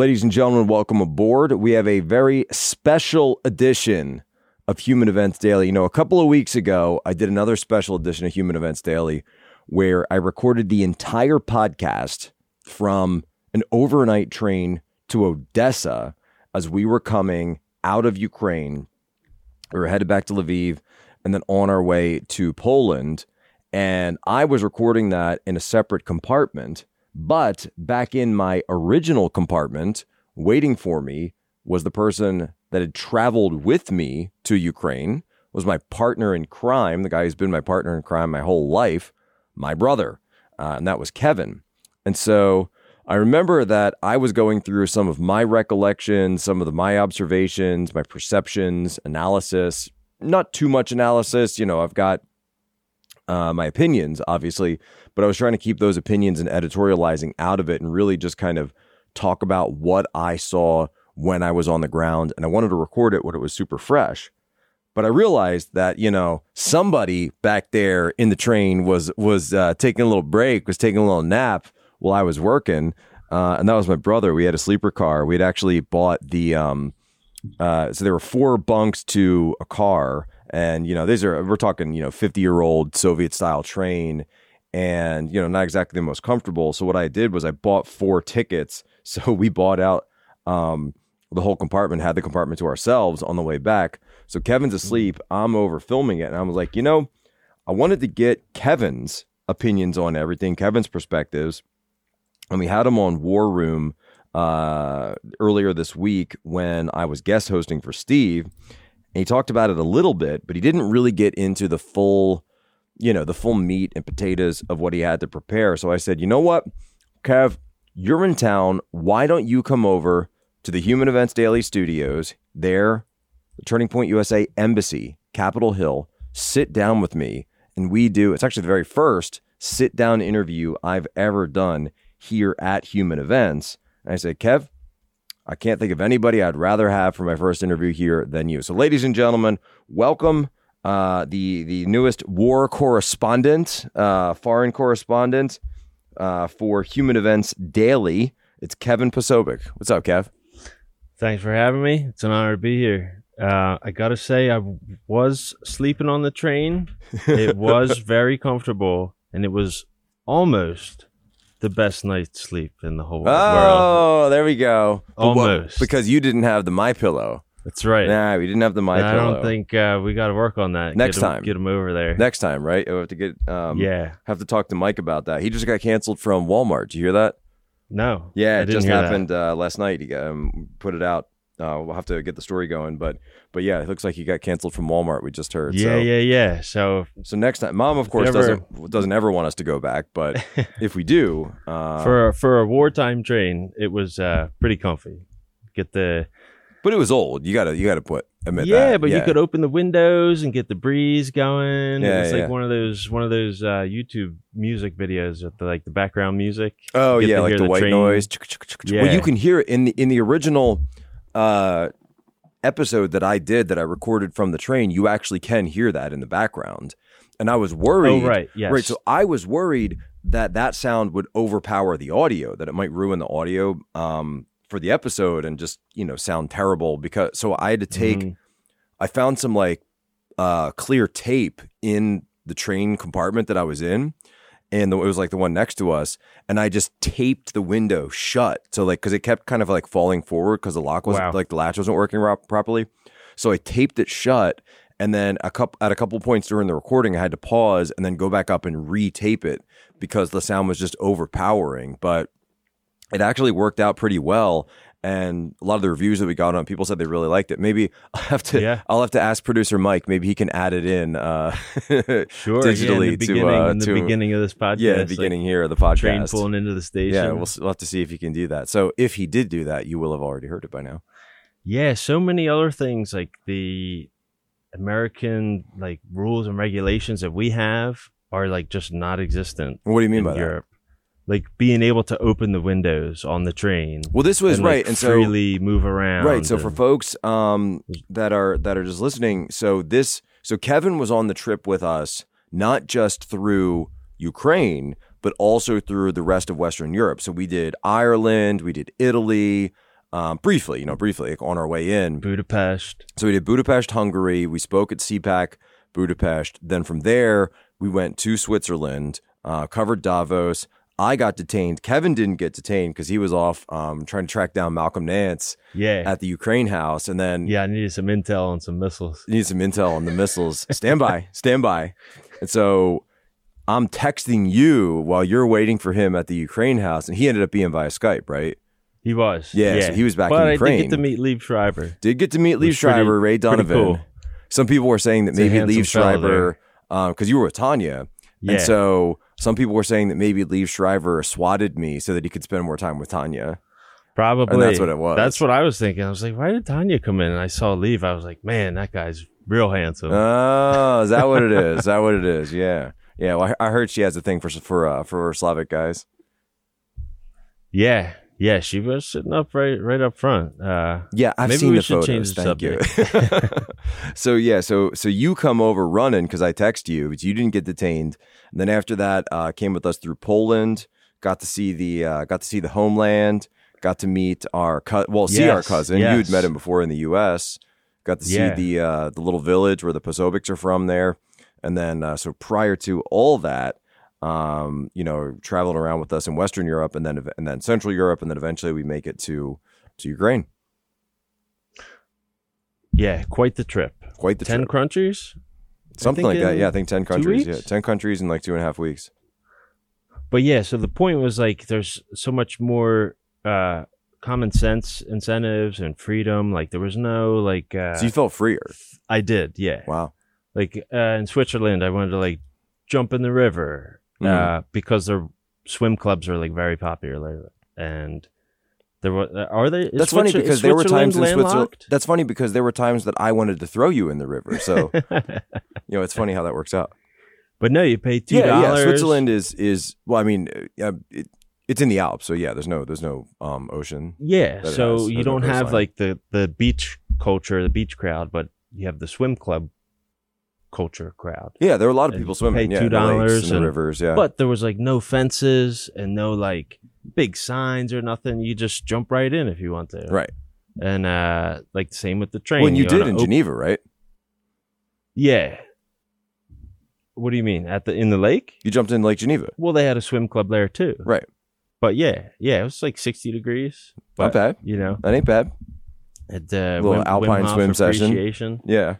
Ladies and gentlemen, welcome aboard. We have a very special edition of Human Events Daily. You know, a couple of weeks ago, I did another special edition of Human Events Daily where I recorded the entire podcast from an overnight train to Odessa as we were coming out of Ukraine. We were headed back to Lviv and then on our way to Poland. And I was recording that in a separate compartment. But back in my original compartment, waiting for me was the person that had traveled with me to Ukraine, was my partner in crime, the guy who's been my partner in crime my whole life, my brother. Uh, and that was Kevin. And so I remember that I was going through some of my recollections, some of the, my observations, my perceptions, analysis, not too much analysis. You know, I've got uh, my opinions, obviously, but I was trying to keep those opinions and editorializing out of it and really just kind of talk about what I saw when I was on the ground. And I wanted to record it when it was super fresh. But I realized that you know somebody back there in the train was was uh, taking a little break, was taking a little nap while I was working, uh, and that was my brother. We had a sleeper car. We had actually bought the um, uh, so there were four bunks to a car, and you know these are we're talking you know fifty year old Soviet style train, and you know not exactly the most comfortable. So what I did was I bought four tickets. So we bought out um, the whole compartment, had the compartment to ourselves on the way back. So Kevin's asleep. I'm over filming it, and I was like, you know, I wanted to get Kevin's opinions on everything, Kevin's perspectives, and we had him on War Room uh, earlier this week when I was guest hosting for Steve. And he talked about it a little bit, but he didn't really get into the full, you know, the full meat and potatoes of what he had to prepare. So I said, you know what, Kev, you're in town. Why don't you come over to the Human Events Daily Studios there, the Turning Point USA Embassy, Capitol Hill, sit down with me, and we do, it's actually the very first sit down interview I've ever done here at Human Events. And I said, Kev, I can't think of anybody I'd rather have for my first interview here than you. So, ladies and gentlemen, welcome uh, the the newest war correspondent, uh, foreign correspondent uh, for Human Events Daily. It's Kevin Posobiec. What's up, Kev? Thanks for having me. It's an honor to be here. Uh, I gotta say, I was sleeping on the train. It was very comfortable, and it was almost the best night's sleep in the whole world. Oh, there we go. But what- Almost. because you didn't have the My Pillow. That's right. Nah, we didn't have the My And I don't think uh, we got to work on that. Next Get 'em- time. get them over there. Next time, right? We'll have to get um, yeah. have to talk to Mike about that. He just got canceled from Walmart. Did you hear that? No. Yeah, I it just happened uh, last night. He got, um, put it out. Uh, we'll have to get the story going, but but yeah, it looks like he got canceled from Walmart. We just heard. Yeah, so, yeah, yeah. So So next time, Mom, of course, ever- doesn't doesn't ever want us to go back, but if we do, uh, for for a wartime train, it was uh, pretty comfy. Get the but it was old. You gotta you gotta put admit yeah, that. but you could open the windows and get the breeze going. Yeah, it's yeah. like one of those one of those uh, YouTube music videos with the, like the background music. Oh yeah, like the, the white train. noise. Well, you can hear it in the in the original uh, episode that I did that I recorded from the train. You actually can hear that in the background, and I was worried. Oh right, yes. Right. So I was worried that that sound would overpower the audio, that it might ruin the audio um, for the episode and just you know sound terrible. Because so I had to take. Mhm. I found some like uh, clear tape in the train compartment that I was in, and the, it was like the one next to us, and I just taped the window shut. So like because it kept kind of like falling forward because the lock wasn't Wow. like the latch wasn't working ro- properly. So I taped it shut, and then a couple at a couple points during the recording, I had to pause and then go back up and re-tape it because the sound was just overpowering. But it actually worked out pretty well. And a lot of the reviews that we got on, people said they really liked it. Maybe I'll have to, Yeah. I'll have to ask producer Mike. Maybe he can add it in uh, Sure, digitally yeah, in the to, beginning, uh, in the to beginning of this podcast. yeah, the like, beginning here of the podcast. train pulling into the station. yeah, we'll, we'll have to see if he can do that. So if he did do that, you will have already heard it by now. Yeah, so many other things like the American like rules and regulations that we have are like just not existent What do you mean by that? Like being able to open the windows on the train. Well, this was and, like, right, and so freely move around. Right. So for folks um, that are that are just listening, so this so Kevin was on the trip with us, not just through Ukraine, but also through the rest of Western Europe. So we did Ireland, we did Italy, um, briefly, you know, briefly like on our way in. Budapest. So we did Budapest, Hungary. We spoke at CPAC Budapest. Then from there, we went to Switzerland, uh, covered Davos. I got detained. Kevin didn't get detained because he was off um, trying to track down Malcolm Nance Yeah. at the Ukraine house. And then yeah, I needed some intel on some missiles. need some intel on the missiles. Stand by, stand by. And so I'm texting you while you're waiting for him at the Ukraine house, and he ended up being via Skype, right? He was. Yeah, so he was back but in I Ukraine. did get to meet Liev Schreiber. Did get to meet Liev Schreiber, Ray Donovan. cool. Some people were saying that a maybe Liev Schreiber, because you were with Tanya, Yeah. and so some people were saying that maybe Liev Schreiber swatted me so that he could spend more time with Tanya. Probably. And that's what it was. That's what I was thinking. I was like, why did Tanya come in? And I saw Liev. I was like, man, that guy's real handsome. Oh, is that what it is? Is that what it is? Yeah, yeah. Well, I I heard she has a thing for for uh, for Slavic guys. yeah. Yeah. She was sitting up right right up front. Uh, Yeah, I've Maybe seen we the should photos. change the Thank you. so yeah, so so you come over running because I text you, but you didn't get detained. And then after that, uh, came with us through Poland. Got to see the uh, got to see the homeland. Got to meet our co- well, see our cousin. yes. You'd met him before in the U.S. Got to see Yeah. the uh, the little village where the Posobiecs are from there. And then uh, so prior to all that, um, you know, traveling around with us in Western Europe and then and then Central Europe, and then eventually we make it to to Ukraine. yeah. Quite the trip. Quite the 10 trip. countries. Something like that. Yeah, I think 10 countries. Yeah, 10 countries in like two and a half weeks. But yeah, so the point was like there's so much more uh common sense incentives and freedom. Like there was no like uh so you felt freer. I did, yeah. Wow. Like uh in Switzerland I wanted to like jump in the river Mhm. uh because their swim clubs are like very popular and there were are they That's funny because there were times in Switzerland Switzerland. That's funny because there were times that I wanted to throw you in the river. So, you know, it's funny how that works out. but no, you pay two Yeah, dollars. yeah. Switzerland is is well, I mean, uh, it, it's in the Alps, so yeah, there's no there's no um ocean. Yeah, so has- you don't have like the the beach culture, the beach crowd, but you have the swim club culture crowd. Yeah, there were a lot of And people swimming. pay yeah, lakes $2 and the and- rivers. Yeah, But there was like no fences and no like big signs or nothing. You just jump right in if you want to. right. And uh like the same with the train. When you You're did in op- Geneva, right? Yeah. What do you mean? At the in the lake? You jumped in Lake Geneva, Well, they had a swim club there too. right? But yeah, yeah, it was like sixty degrees. Not bad. You know, That ain't bad. at uh, Little Wim- alpine Wim swim session. Yeah,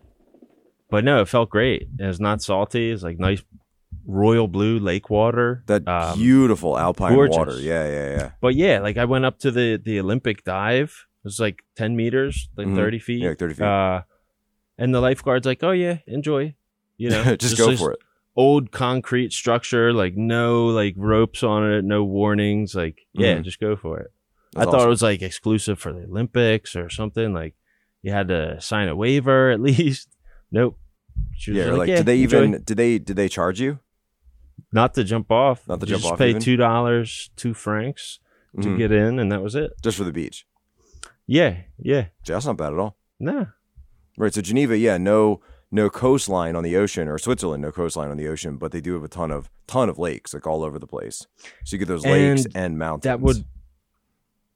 But no, it felt great. It was not salty. It's like nice royal blue lake water. that Um, beautiful alpine gorgeous. water. Yeah, yeah, yeah. But yeah, like I went up to the the Olympic dive. It was like ten meters, like Mhm. thirty feet. Yeah, like 30 feet. Uh, and the lifeguard's like, "Oh yeah, enjoy." You know, just, go this for it. Old concrete structure, like no like ropes on it, no warnings. Like, yeah, Mhm. just go for it. That's I thought awesome. it was like exclusive for the Olympics or something. Like you had to sign a waiver at least. Nope. Yeah, like, like, yeah, did they enjoy." even did they did they charge you? Not to jump off? Not to jump off. You jump just off Pay even? two dollars, two francs to Mhm. get in, and that was it. just for the beach. Yeah, yeah, that's not bad at all. nah. Right. So Geneva, yeah, no no coastline on the ocean, or Switzerland, no coastline on the ocean, but they do have a ton of ton of lakes, like all over the place. So you get those lakes And and mountains. That would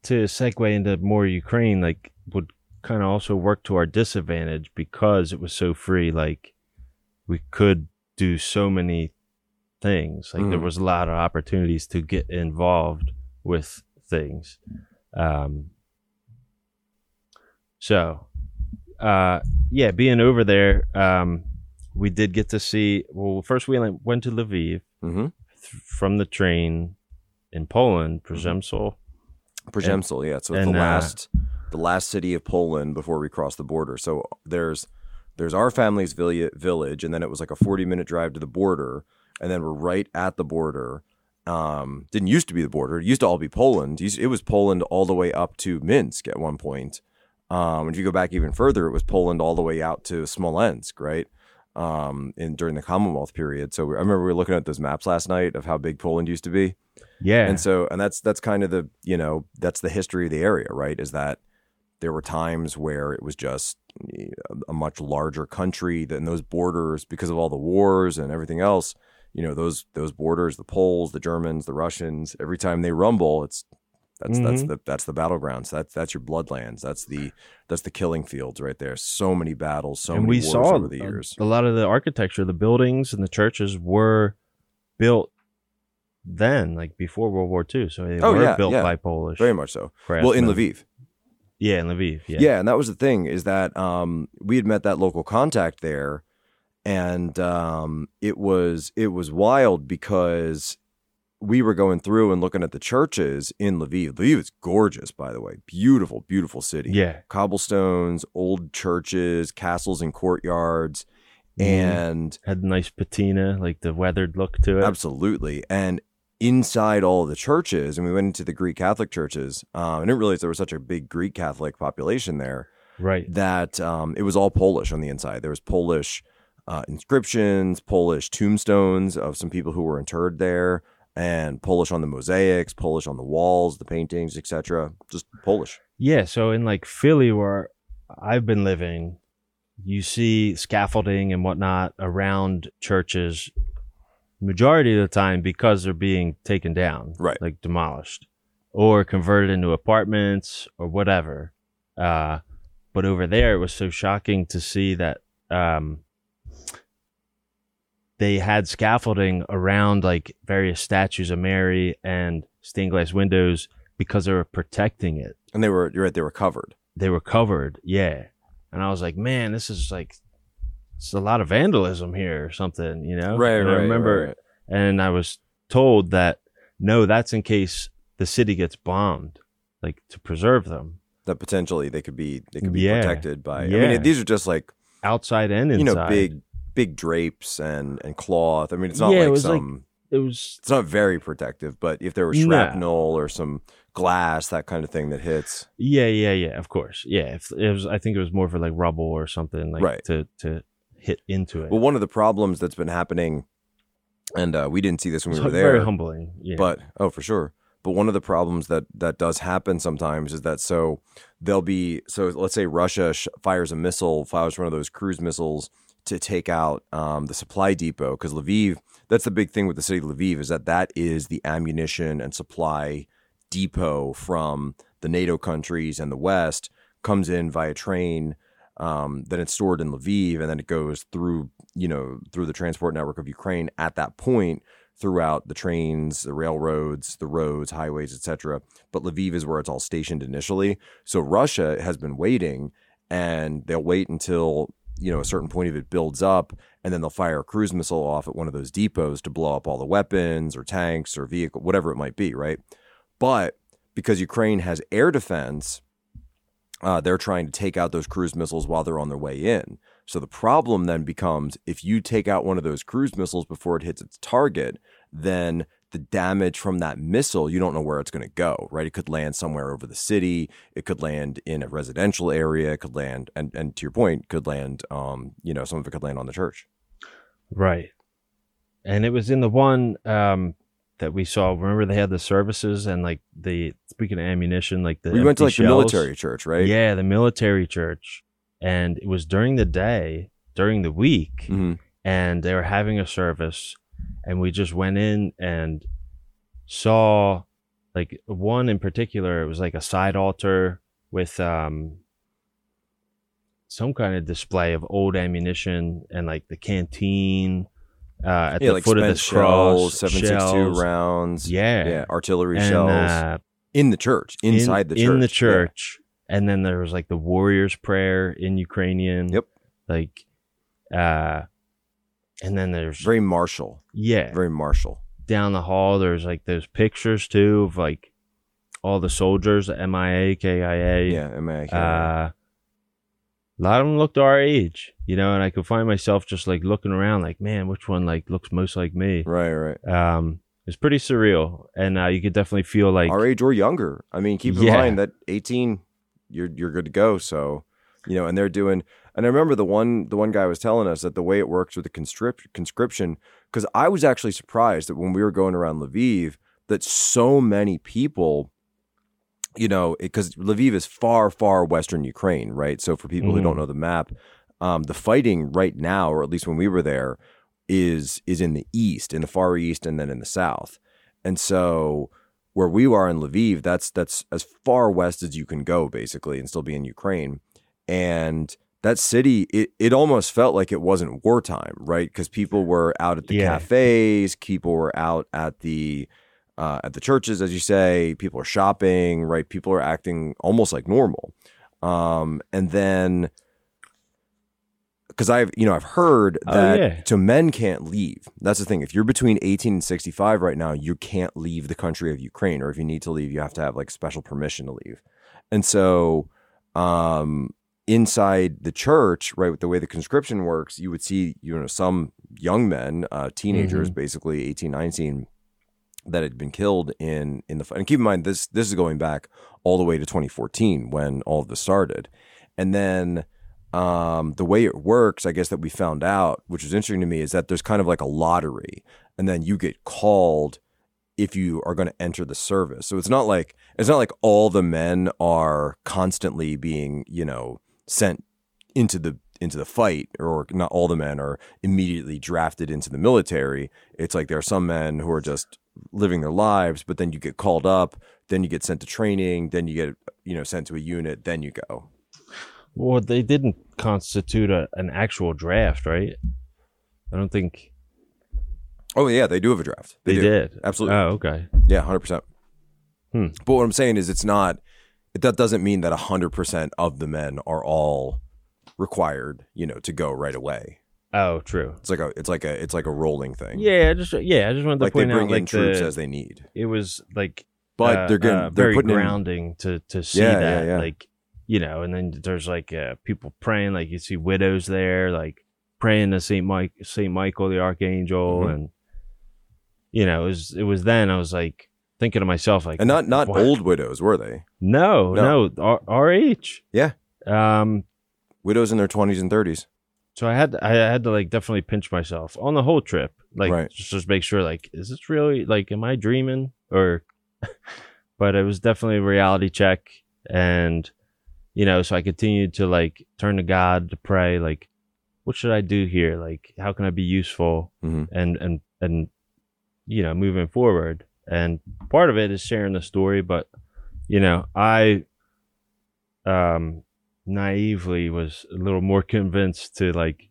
to segue into more Ukraine, like would kind of also work to our disadvantage because it was so free. Like we could do so many things. Like there Mhm. was a lot of opportunities to get involved with things. Um, so, uh, yeah, being over there, um, we did get to see. Well, first we went to Lviv mm-hmm. th- from the train in Poland, Przemysl. Przemysl, yeah. So and, the uh, last the last city of Poland before we cross the border. So there's there's our family's village, and then it was like a 40 minute drive to the border, and then we're right at the border. Um, didn't used to be the border. It used to all be Poland. It was Poland all the way up to Minsk at one point. Um, and if you go back even further, it was Poland all the way out to Smolensk, right? Um, in during the Commonwealth period. So I remember we were looking at those maps last night of how big Poland used to be. Yeah, And so, and that's that's kind of the you know that's the history of the area, right? Is that there were times where it was just a much larger country than those borders because of all the wars and everything else. You know those those borders, the Poles, the Germans, the Russians. Every time they rumble, it's That's that's Mhm. the that's the battlegrounds. That's that's your bloodlands. That's the that's the killing fields right there. So many battles, so and many we wars saw over the a- years. a lot of the architecture, the buildings and the churches were built then, like before World War II. So they Oh, were yeah, built yeah. by Polish. Very much so. Well, in. Lviv. Yeah, in Lviv. Yeah. Yeah. and that was the thing is that um, we had met that local contact there, and um, it was it was wild because we were going through and looking at the churches in Lviv. Lviv is gorgeous, by the way, beautiful, beautiful city. Yeah. cobblestones, old churches, castles, and courtyards, Mhm. and Had a nice patina, like the weathered look to it. absolutely. And inside all the churches, and we went into the Greek Catholic churches. Um, I didn't realize there was such a big Greek Catholic population there. Right. that um, it was all Polish on the inside. There was Polish uh, inscriptions, Polish tombstones of some people who were interred there, and Polish on the mosaics, Polish on the walls, the paintings, etc. Just Polish. Yeah, so in like Philly, where I've been living, you see scaffolding and whatnot around churches majority of the time because they're being taken down, Right. Like demolished or converted into apartments or whatever. Uh, but over there, it was so shocking to see that um, they had scaffolding around like various statues of Mary and stained glass windows because they were protecting it And they were, you're right, they were covered. they were covered. Yeah. And I was like, man, this is like, it's a lot of vandalism here or something, you know? Right, and right. I remember, right. and I was told that no, that's in case the city gets bombed, like to preserve them that potentially they could be, they could be Yeah. protected by. I mean, these are just like outside and inside. you know, big, big drapes and and cloth. I mean, it's not Yeah, it like was like- some. It was, it's not very protective, but if there was shrapnel or some glass, that kind of thing that hits, yeah, yeah, yeah, of course. Yeah. If it was, I think it was more for like rubble or something like Right. to, to hit into it. Well, one of the problems that's been happening, and uh, we didn't see this when it's we were there. very humbling. Yeah. but oh, for sure. But one of the problems that that does happen sometimes is that so they'll be so let's say Russia sh- fires a missile, fires one of those cruise missiles to take out um, the supply depot because Lviv. That's the big thing with the city of Lviv is that that is the ammunition and supply depot from the NATO countries and the West comes in via train. Um, then it's stored in Lviv, and then it goes through, you know, through the transport network of Ukraine at that point throughout the trains, the railroads, the roads, highways, etc. But Lviv is where it's all stationed initially. So Russia has been waiting, and they'll wait until you know a certain point of it builds up, and then they'll fire a cruise missile off at one of those depots to blow up all the weapons or tanks or vehicle, whatever it might be, right? But because Ukraine has air defense, uh, they're trying to take out those cruise missiles while they're on their way in. So the problem then becomes if you take out one of those cruise missiles before it hits its target, then the damage from that missile, you don't know where it's going to go, right? It could land somewhere over the city. It could land in a residential area. It could land, and, and to your point, could land, um, you know, some of it could land on the church. Right. And it was in the one um that we saw. Remember they had the services and like the speaking of ammunition, like the we went to like the military church, right? Yeah, the military church. And it was during the day, during the week, hmm and they were having a service and we just went in and saw like one in particular, it was like a side altar with um some kind of display of old ammunition and like the canteen uh, at Yeah, the like foot of the cross, shells, two shells. rounds, Yeah, yeah, artillery and, shells uh, in the church, in- inside the church, in the Yeah. church, and then there was like the warriors' prayer in Ukrainian. Yep. Like, uh, and then there's Very martial, yeah very martial. down the hall. There's like those pictures too of like all the soldiers, MIA, KIA. Yeah, I mean, I can't- Uh, a lot of them looked our age, you know, and I could find myself just like looking around, like, man, which one like looks most like me? right, right. Um, it's pretty surreal, and uh, you could definitely feel like Our age or younger. I mean, keep in Yeah. mind that eighteen, you're you're good to go. So, you know, and they're doing. And I remember the one the one guy was telling us that the way it works with the conscript, conscription, because I was actually surprised that when we were going around Lviv, that so many people, you know, because Lviv is far, far western Ukraine, right? So for people who Mhm. don't know the map, um, the fighting right now, or at least when we were there, is is in the east, in the far east, and then in the south. And so where we are in Lviv, that's that's as far west as you can go, basically, and still be in Ukraine. And that city, it, it almost felt like it wasn't wartime, right? Because people were out at the Yeah. cafes, people were out at the uh, at the churches, as you say. People are shopping, right? People are acting almost like normal. Um, and then, because I've you know I've heard Oh, that yeah. so men can't leave. That's the thing. If you're between 18 and 65 right now, you can't leave the country of Ukraine, or if you need to leave, you have to have like special permission to leave. And so, um, inside the church, right, with the way the conscription works, you would see you know some young men, uh, teenagers, basically 18, 19 that had been killed in in the fight. And keep in mind this this is going back all the way to 2014 when all of this started, and then um, the way it works, I guess that we found out, which was interesting to me, is that there's kind of like a lottery, and then you get called if you are going to enter the service. So it's not like it's not like all the men are constantly being you know sent into the into the fight or not all the men are immediately drafted into the military it's like there are some men who are just living their lives but then you get called up then you get sent to training then you get you know sent to a unit then you go Well, they didn't constitute a, an actual draft, right? I don't think oh yeah they do have a draft they, do. did. absolutely Oh, okay. yeah 100% Hmm. but what i'm saying is it's not that doesn't mean that 100% of the men are all required you know to go right away Oh, true. it's like a it's like a it's like a rolling thing Yeah, I just yeah, I just wanted to point out like they point bring out like in troops the, as they need it was like but uh, they're getting uh, they're very putting in grounding to to see Yeah, yeah, that yeah. like you know and then there's like uh, people praying like you see widows there like praying to saint mike saint michael the archangel Mhm. and you know it was it was then i was like thinking to myself like and not not what? old widows were they no No. no, R- rh Yeah. um widows in their 20s and 30s so i had to, i had to like definitely pinch myself on the whole trip like Right. just, just make sure like is this really like am i dreaming or but it was definitely a reality check and you know so i continued to like turn to god to pray like what should i do here like how can i be useful Mhm. and and and you know moving forward and part of it is sharing the story but you know i um naively was a little more convinced to like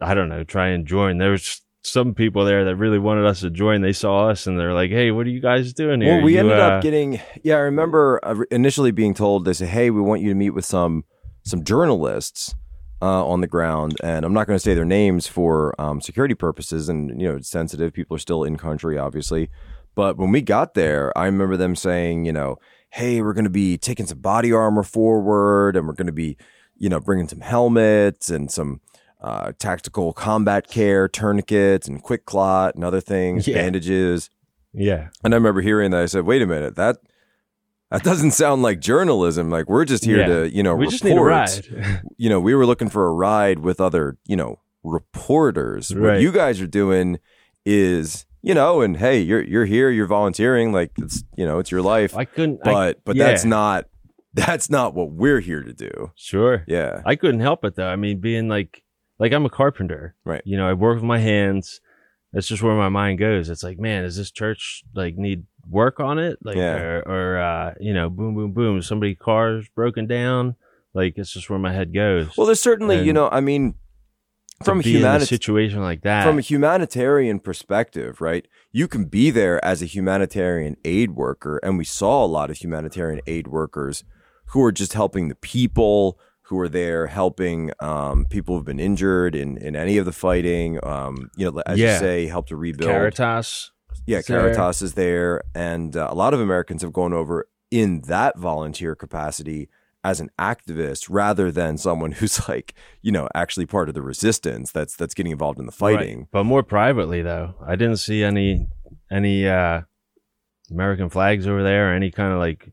i don't know try and join. There was some people there that really wanted us to join. They saw us and they're like hey what are you guys doing here? Well we You, ended uh, up getting yeah i remember uh, initially being told they said hey we want you to meet with some some journalists uh, on the ground and i'm not going to say their names for um, security purposes and you know it's sensitive people are still in country obviously but when we got there i remember them saying you know hey we're going to be taking some body armor forward and we're going to be you know bringing some helmets and some uh, tactical combat care tourniquets and quick clot and other things Yeah. bandages yeah and I remember hearing that. I said, "Wait a minute that that doesn't sound like journalism. Like we're just here Yeah. to, you know, we report. just need a ride You know, we were looking for a ride with other, you know, reporters. What you guys are doing is, you know, and hey, you're you're here, you're volunteering, like it's, you know, it's your life. i couldn't I- but but yeah. that's not that's not what we're here to do. sure Yeah. I couldn't help it though. I mean, being like, like I'm a carpenter, Right. You know, I work with my hands. That's just where my mind goes. It's like, man, does this church like need work on it? Like, Yeah. or, or uh, you know, boom, boom, boom. Somebody car's broken down. Like, it's just where my head goes. Well, there's certainly, you know, I mean, from a be a situation like that. from a humanitarian perspective, right? You can be there as a humanitarian aid worker, and we saw a lot of humanitarian aid workers who are just helping the people who are there, helping um, people who've been injured in in any of the fighting. Um, you know, as Yeah. you say, help to rebuild. Caritas. Yeah. Caritas is there, and uh, a lot of Americans have gone over in that volunteer capacity as an activist rather than someone who's like you know actually part of the resistance that's that's getting involved in the fighting Right. But more privately though. I didn't see any any uh American flags over there or any kind of like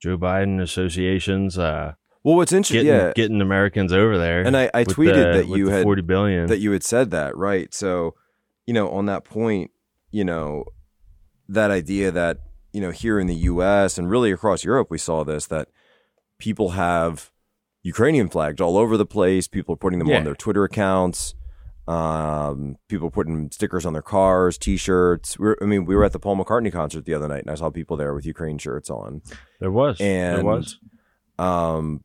Joe Biden associations uh Well, what's interesting, getting yeah, getting Americans over there. and I, I tweeted the- that you had 40 billion. that you had said that, right? So, you know, on that point, you know, that idea that you know here in the U.S. and really across Europe, we saw this that people have Ukrainian flags all over the place. People are putting them Yeah. on their Twitter accounts. Um, people putting stickers on their cars, T-shirts. Were, I mean, we were at the Paul McCartney concert the other night, and I saw people there with Ukraine shirts on. There was. And there was. Um,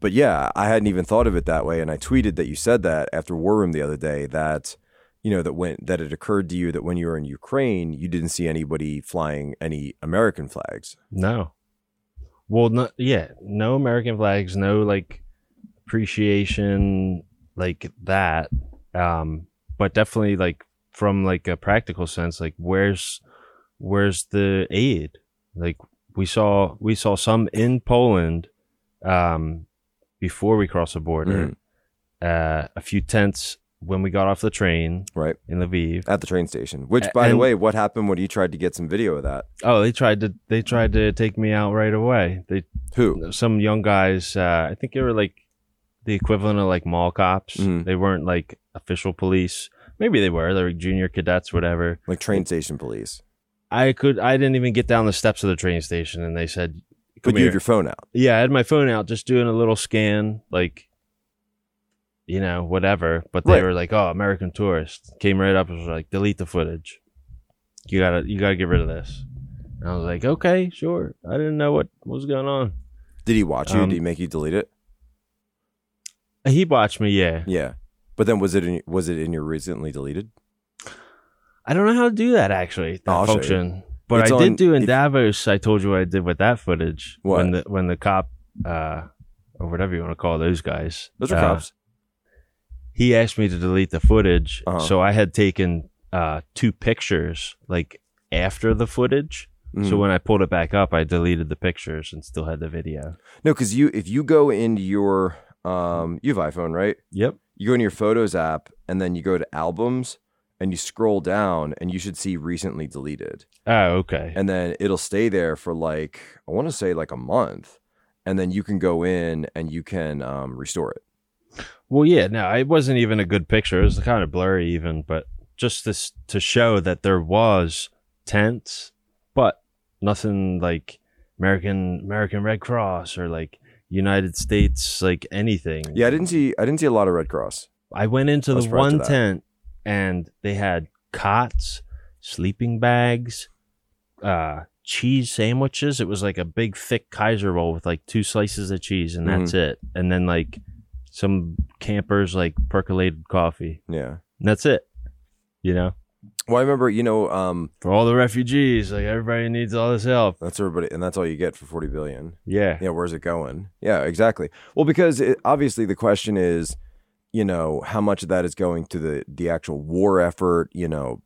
but yeah, I hadn't even thought of it that way, and I tweeted that you said that after War Room the other day that you know that when that it occurred to you that when you were in Ukraine, you didn't see anybody flying any American flags. No. Well, no, yeah, no American flags, no like appreciation like that. Um, but definitely like from like a practical sense, like where's where's the aid? Like we saw we saw some in Poland um before we crossed the border. Uh, a few tents when we got off the train Right in Lviv. at the train station. Which, by the way, what happened when you tried to get some video of that? Oh, they tried to they tried to take me out right away. They Who? some young guys uh, i think they were like the equivalent of like mall cops Mhm. they weren't like official police maybe they were they were junior cadets whatever Like train station police. i could i didn't even get down the steps of the train station and they said But you here." have your phone out. yeah i had my phone out just doing a little scan like you know whatever but they Right. were like oh american tourist came right up and was like delete the footage you gotta you gotta get rid of this and i was like okay sure i didn't know what, what was going on Did he watch you? Um, Did he make you delete it? he watched me yeah Yeah. But then was it in, was it in your recently deleted? I don't know how to do that actually. That Oh, I'll show you. function. But It's I on- did do in if- Davos. I told you what I did with that footage. What? When the when the cop, uh, or whatever you want to call those guys. Those are uh, cops. He asked me to delete the footage, Uh-huh. so I had taken uh two pictures like after the footage. So Mhm. when I pulled it back up, I deleted the pictures and still had the video. No, because you if you go into your um you have iPhone, right? Yep. You go into your Photos app and then you go to albums and you scroll down and you should see recently deleted. Oh, okay. And then it'll stay there for like I want to say like a month. And then you can go in and you can um, restore it. Well, yeah, no, it wasn't even a good picture. It was kind of blurry, even, but just this to show that there was tents, but nothing like American American Red Cross or like United States, like anything. Yeah, I didn't see I didn't see a lot of Red Cross. I went into I the one tent and they had cots, sleeping bags, uh, cheese sandwiches. It was like a big thick Kaiser roll with like two slices of cheese, and that's Mm-hmm. it. And then like some campers like percolated coffee. Yeah. And that's it. You know, Well, I remember, you know, um, for all the refugees, like everybody needs all this help. that's everybody, and that's all you get for forty billion. Yeah. Yeah, where's it going? Yeah, exactly. Well, because it, obviously the question is, you know, how much of that is going to the the actual war effort, you know,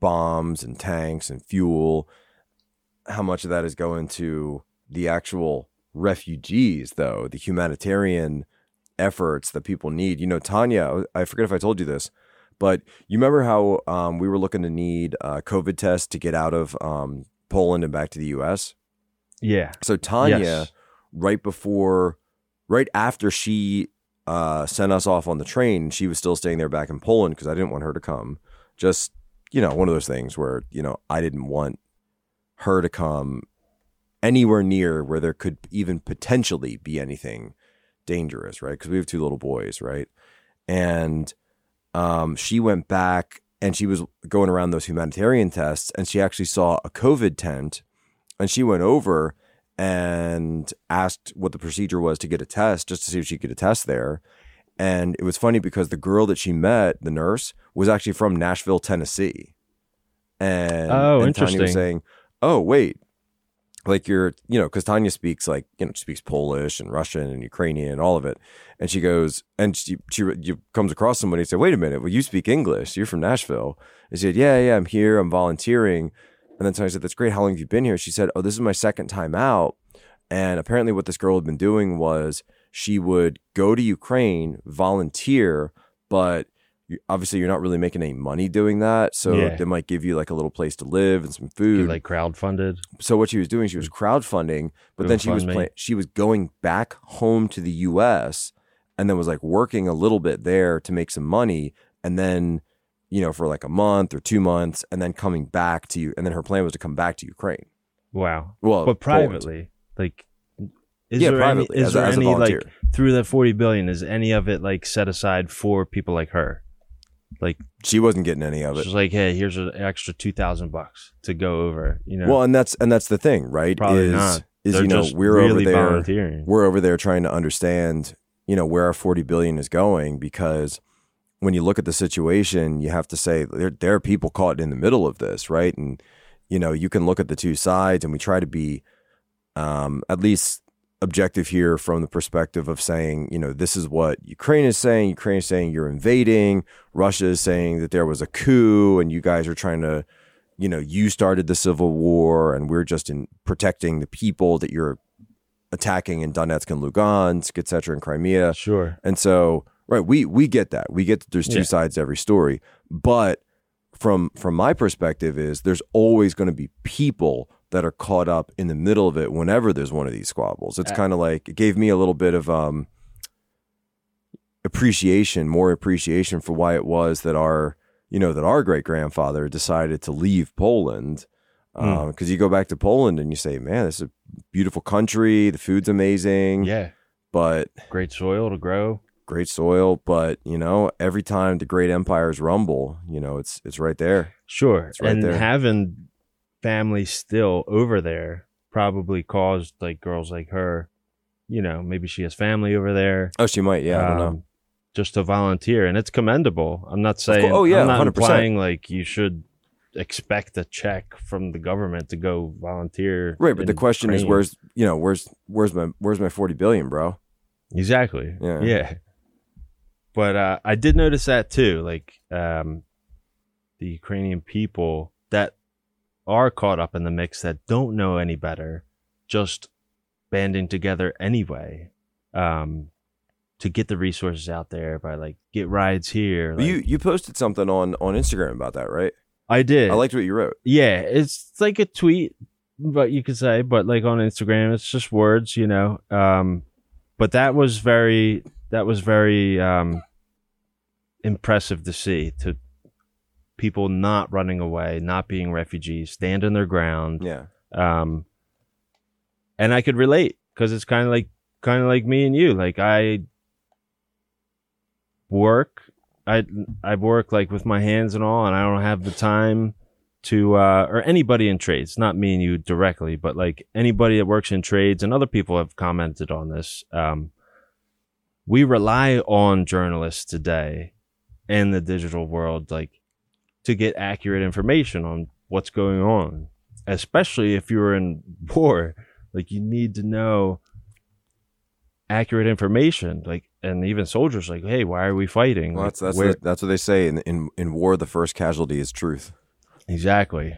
bombs and tanks and fuel. How much of that is going to the actual refugees, though, the humanitarian efforts that people need. You know, Tanya, I forget if I told you this, but you remember how um, we were looking to need a COVID tests to get out of um, Poland and back to the U.S. Yeah. So Tanya, Yes. right before, right after she uh, sent us off on the train, she was still staying there back in Poland because I didn't want her to come. Just you know, one of those things where you know I didn't want her to come anywhere near where there could even potentially be anything dangerous, right? Because we have two little boys, right? And um, she went back and she was going around those humanitarian tests, and she actually saw a COVID tent and she went over and asked what the procedure was to get a test just to see if she could get a test there and it was funny because the girl that she met the nurse was actually from nashville tennessee and, Oh, and tanya was saying oh wait like you're you know because tanya speaks like you know she speaks polish and russian and ukrainian and all of it and she goes and she she comes across somebody and said wait a minute well you speak english you're from nashville and she said yeah yeah i'm here i'm volunteering and then Tanya said, That's great. How long have you been here? She said, Oh, this is my second time out. And apparently, what this girl had been doing was she would go to Ukraine, volunteer, but you, obviously, you're not really making any money doing that. So Yeah. they might give you like a little place to live and some food. like crowdfunded. so what she was doing, she was crowdfunding, but then she was play, she was going back home to the U.S. and then was like working a little bit there to make some money, and then you know for like a month or two months, and then coming back to you, and then her plan was to come back to Ukraine. Wow. Well, but Poland. privately, like, is yeah, there privately any, is as, there as any like through that 40 billion is any of it like set aside for people like her Like She wasn't getting any of it. she's like, hey, here's an extra two thousand bucks to go over. You know, Well, and that's and that's the thing, right? Probably is not. is They're you know we're really over there we're over there trying to understand, you know, where our 40 billion is going because when you look at the situation, you have to say there, there are people caught in the middle of this, right? And you know, you can look at the two sides and we try to be um, at least objective here from the perspective of saying, you know, this is what Ukraine is saying. Ukraine is saying you're invading. Russia is saying that there was a coup and you guys are trying to, you know, you started the civil war and we're just in protecting the people that you're attacking in Donetsk and Lugansk, et cetera, in Crimea. sure. And so, right, we we get that. We get that there's two Yeah. sides to every story. But from from my perspective is there's always going to be people that are caught up in the middle of it whenever there's one of these squabbles. It's Uh, kind of like it gave me a little bit of um appreciation, more appreciation for why it was that our you know that our great grandfather decided to leave Poland. Because you go back to Poland and you say, "Man, this is a beautiful country. The food's amazing, Yeah, but great soil to grow. great soil, but you know, every time the great empires rumble, you know, it's it's right there. Sure. it's right and there. having family still over there probably caused like girls like her, you know, maybe she has family over there. Oh, she might. Yeah, I don't know. um, Just to volunteer, and it's commendable. I'm not saying. oh, yeah, I'm not 100%. implying like you should expect a check from the government to go volunteer. Right, but the question is, where's you know, where's where's my where's my forty billion, bro? Exactly. Yeah. Yeah. But uh, I did notice that too. Like um, the Ukrainian people that are caught up in the mix that don't know any better, just banding together anyway um, to get the resources out there by like get rides here. Like- you you posted something on on Instagram about that, right? I did. I liked what you wrote. Yeah, it's like a tweet, but you could say, but like on Instagram, it's just words, you know. Um, but that was very, that was very um, impressive to see. To people not running away, not being refugees, standing their ground. Yeah, Um, and I could relate because it's kind of like, kind of like me and you. Like I work, I I work like with my hands and all, and I don't have the time to uh, or anybody in trades, not me and you directly, but like anybody that works in trades, and other people have commented on this. Um, we rely on journalists today in the digital world, like to get accurate information on what's going on, especially if you're in war. Like you need to know accurate information. Like, and even soldiers, like, hey, why are we fighting? well, that's that's where- what, that's what they say in, in in war. The first casualty is truth. Exactly.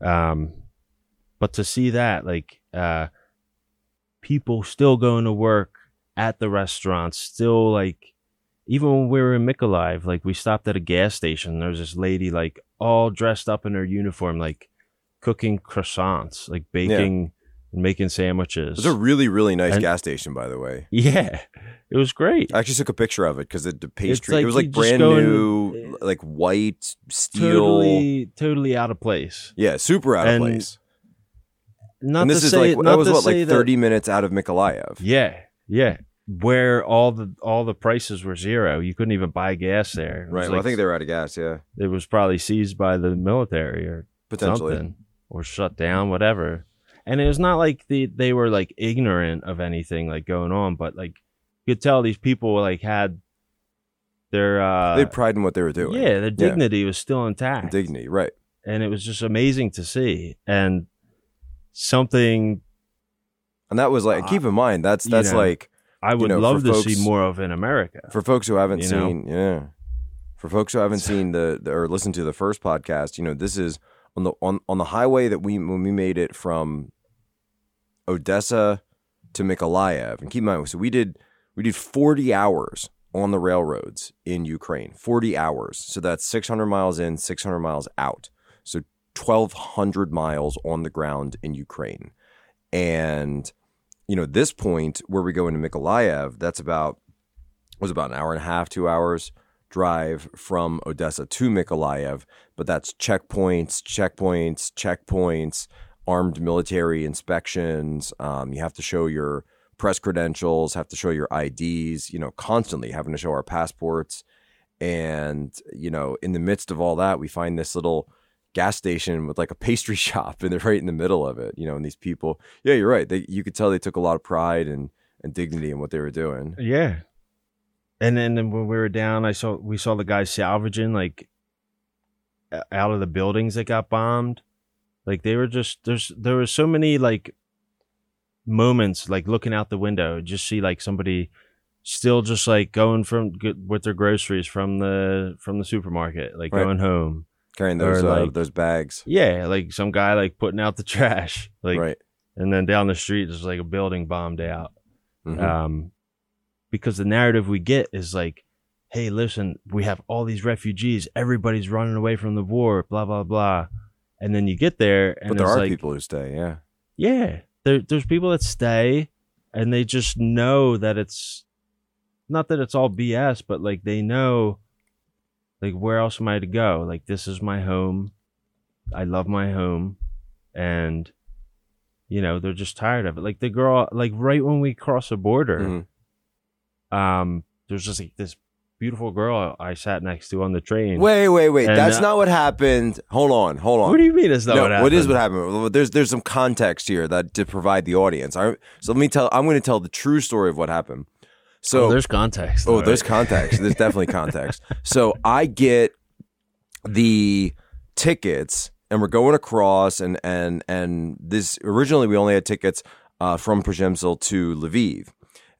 Um, but to see that, like, uh, people still going to work at the restaurants, still like, even when we were in Mykolaiv, like we stopped at a gas station. There was this lady, like, all dressed up in her uniform, like cooking croissants, like baking and making sandwiches. It was a really really nice And- gas station, by the way. yeah, it was great. I actually took a picture of it because the, the pastry like it was like brand in- new, eh, like white steel. Totally, totally out of place. Yeah, super out of place. Not and this to is say, like that was what like that- thirty minutes out of Mykolaiv. Yeah, yeah. Where all the all the prices were zero, you couldn't even buy gas there. It Right. well, I think they were out of gas. Yeah, it was probably seized by the military or potentially. something, or shut down, whatever. And it was not like the they were like ignorant of anything like going on, but like you could tell these people like had their uh they had pride in what they were doing. yeah their dignity was still intact, dignity. Right. and it was just amazing to see. And something And that was like, Uh, keep in mind, that's you that's know, like I would know, love to folks- see more of in America. for folks who haven't You know? seen, yeah, for folks who haven't seen the, the or listened to the first podcast, you know, this is on the on on the highway that we when we made it from Odessa to Mykolaiv, and keep in mind, so we did we did forty hours on the railroads in Ukraine, forty hours. So that's six hundred miles in, six hundred miles out. So twelve hundred miles on the ground in Ukraine, and you know this point where we go into Mykolaiv, that's about was about an hour and a half, two hours drive from Odessa to Mykolaiv, but that's checkpoints, checkpoints, checkpoints, armed military inspections. Um, you have to show your press credentials, have to show your IDs, you know, constantly having to show our passports. And, you know, in the midst of all that, we find this little gas station with like a pastry shop and they're right in the middle of it, you know, and these people, yeah, you're right. They, you could tell they took a lot of pride and, and dignity in what they were doing. Yeah. And then, when we were down, I saw we saw the guys salvaging like out of the buildings that got bombed. Like they were just there's there were so many like moments like looking out the window, just see like somebody still just like going from good with their groceries from the from the supermarket, like Right. going home. Carrying Or those, uh, like- those bags. Yeah, like some guy like putting out the trash, like, right. and then down the street there's like a building bombed out. Mhm. um, because the narrative we get is like, "Hey, listen, we have all these refugees. Everybody's running away from the war. Blah blah blah." And then you get there, and but there are like, people who stay. Yeah. yeah, there, there's people that stay, and they just know that it's not that it's all BS, but like they know, like where else am I to go? Like this is my home. I love my home, and you know they're just tired of it. Like the girl, like right when we cross the border, Mhm. um, there's just like this beautiful girl I sat next to on the train. Wait, wait, wait. And, That's uh, not what happened. Hold on, hold on. What do you mean? Is that no, what happened? what is what happened? There's there's some context here that to provide the audience. I, so let me tell. I'm going to tell the true story of what happened. So oh, there's context. Oh, though, there's context. There's definitely context. So I get the tickets, and we're going across, and and and this originally we only had tickets uh, from Przemysl to Lviv,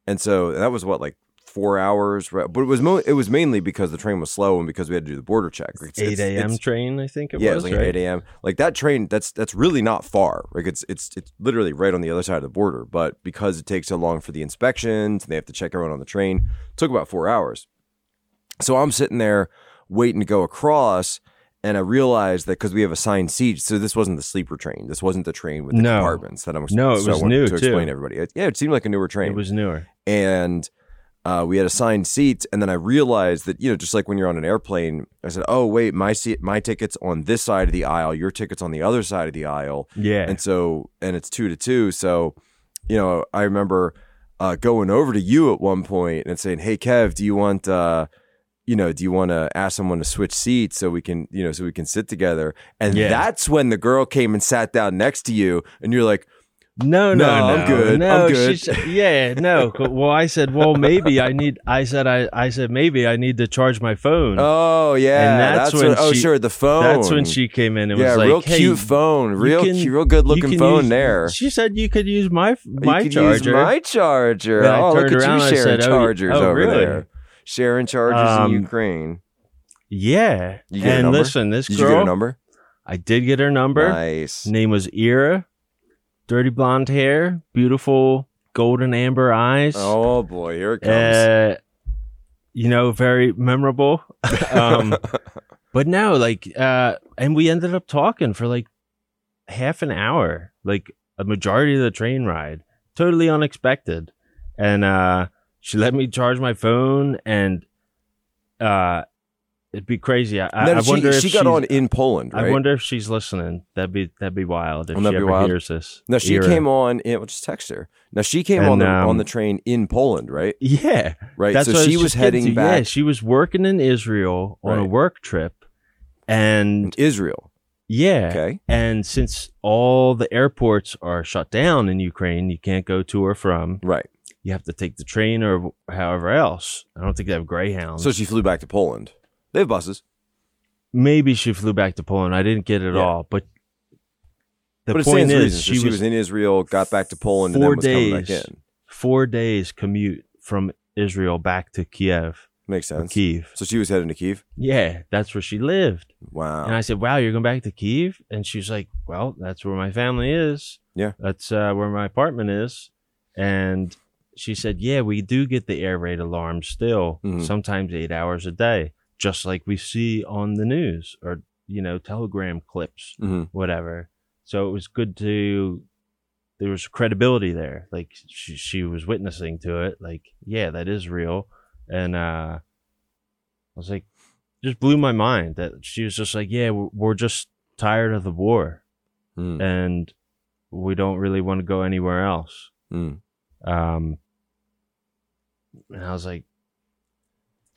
and so that was what like four hours, right? but it was mo- it was mainly because the train was slow and because we had to do the border check. It's- eight a.m. train. I think it yeah, it was. was like right? eight a.m. Like that train, that's that's really not far. Like it's it's it's literally right on the other side of the border. But because it takes so long for the inspections, and they have to check everyone on the train. It took about four hours. So I'm sitting there waiting to go across, and I realized that because we have assigned seats, so this wasn't the sleeper train. This wasn't the train with the No. compartments that I'm. No, it so I was new, to explain to everybody. It- yeah, it seemed like a newer train It was newer. and uh, we had assigned seats and then i realized that you know just like when you're on an airplane i said oh wait my seat my ticket's on this side of the aisle your ticket's on the other side of the aisle Yeah. and so and it's two to two so you know i remember uh, going over to you at one point and saying hey kev do you want uh you know do you want to ask someone to switch seats so we can you know so we can sit together and Yeah. that's when the girl came and sat down next to you and you're like no, no, No, no, I'm good, No, I'm good. said- yeah, no. Well, I said, well, maybe I need. I said, I, I said, maybe I need to charge my phone. oh yeah And that's what, when oh she- sure the phone That's when she came in and yeah, was like, real hey, cute phone, real can- cute, real good looking phone use- there. She said you could use my my you charger. use my charger. Then oh, look at around you sharing said, oh, chargers oh, over really? there. Sharing chargers Um, in Ukraine. yeah. You get and listen, this Did girl, you get a number? I did get her number. Nice. Name was Ira. Dirty blonde hair, beautiful golden amber eyes. Oh boy, here it comes. uh, you know, very memorable. um, but no, like, uh, and we ended up talking for like half an hour, like a majority of the train ride, totally unexpected. And uh, she let me charge my phone, and uh, it'd be crazy. I, I, Then I she, wonder if she got on in Poland, right? I wonder if she's listening. That'd be that'd be wild if Wouldn't she ever wild? hears this. no, she Ira. came on. In, we'll just text her. Now she came And, on the um, on the train in Poland, right? Yeah, Right. That's so she just was heading back Yeah, she was working in Israel on a work trip, and in Israel. yeah, Okay. and since all the airports are shut down in Ukraine, you can't go to or from. Right. You have to take the train or however else. I don't think they have Greyhounds. So she flew back to Poland. They have buses. maybe she flew back to Poland. I didn't get it Yeah. all, but the but point is, she, she, was, was, in Israel, got back to Poland, and four then was coming back days. in. four days commute from Israel back to Kiev Makes sense. Kiev. So she was heading to Kiev. Yeah, that's where she lived. Wow. And I said, "Wow, you're going back to Kiev?" And she's like, "Well, that's where my family is. Yeah. that's uh, where my apartment is." And she said, "Yeah, we do get the air raid alarm still, Mhm. sometimes eight hours a day, just like we see on the news or you know telegram clips, hmm whatever." So it was good to. There was credibility there, like she she was witnessing to it. Like, yeah, that is real, and uh, I was like, just blew my mind that she was just like, yeah, we're, we're just tired of the war Mm. and we don't really want to go anywhere else. Mm. Um, and I was like,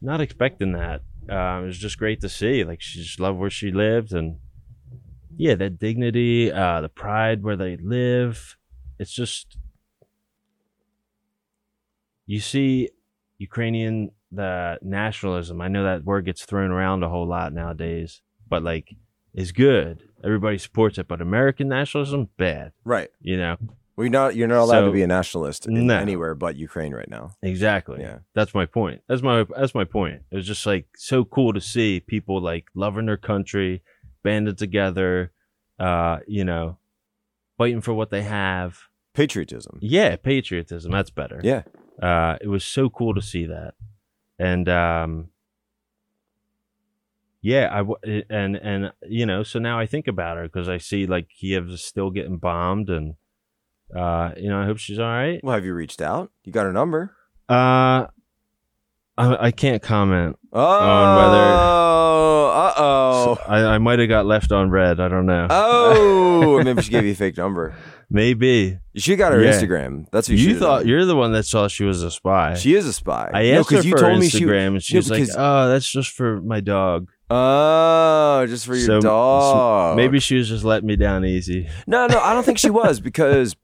not expecting that. Um, it was just great to see. Like she just loved where she lived, and yeah, that dignity, uh, the pride where they live. It's just you see Ukrainian the nationalism. I know that word gets thrown around a whole lot nowadays, but like is good. Everybody supports it, but American nationalism bad. Right. You know Well, you're not you're not allowed to be a nationalist in No. anywhere but Ukraine right now. exactly. Yeah. That's my point. That's my that's my point. It was just like so cool to see people like loving their country, banded together, uh, you know, fighting for what they have. Patriotism. Yeah, patriotism. That's better. Yeah. Uh, it was so cool to see that, and um, yeah, I w- and and you know, so now I think about her because I see like Kiev is still getting bombed, and uh, you know, I hope she's all right. Well, have you reached out? You got her number? Uh, I, I can't comment. Oh, whether- uh oh. I, I might have got left on red. I don't know. Oh, maybe she gave you a fake number. Maybe She got her Yeah. Instagram. That's what you thought done. you're the one that saw she was a spy. She is a spy. I No, asked her 'cause you for told her me she. Instagram, and she no, was like, "Oh, that's just for my dog." Oh, just for your So- dog. Maybe she was just letting me down easy. No, no, I don't think she was because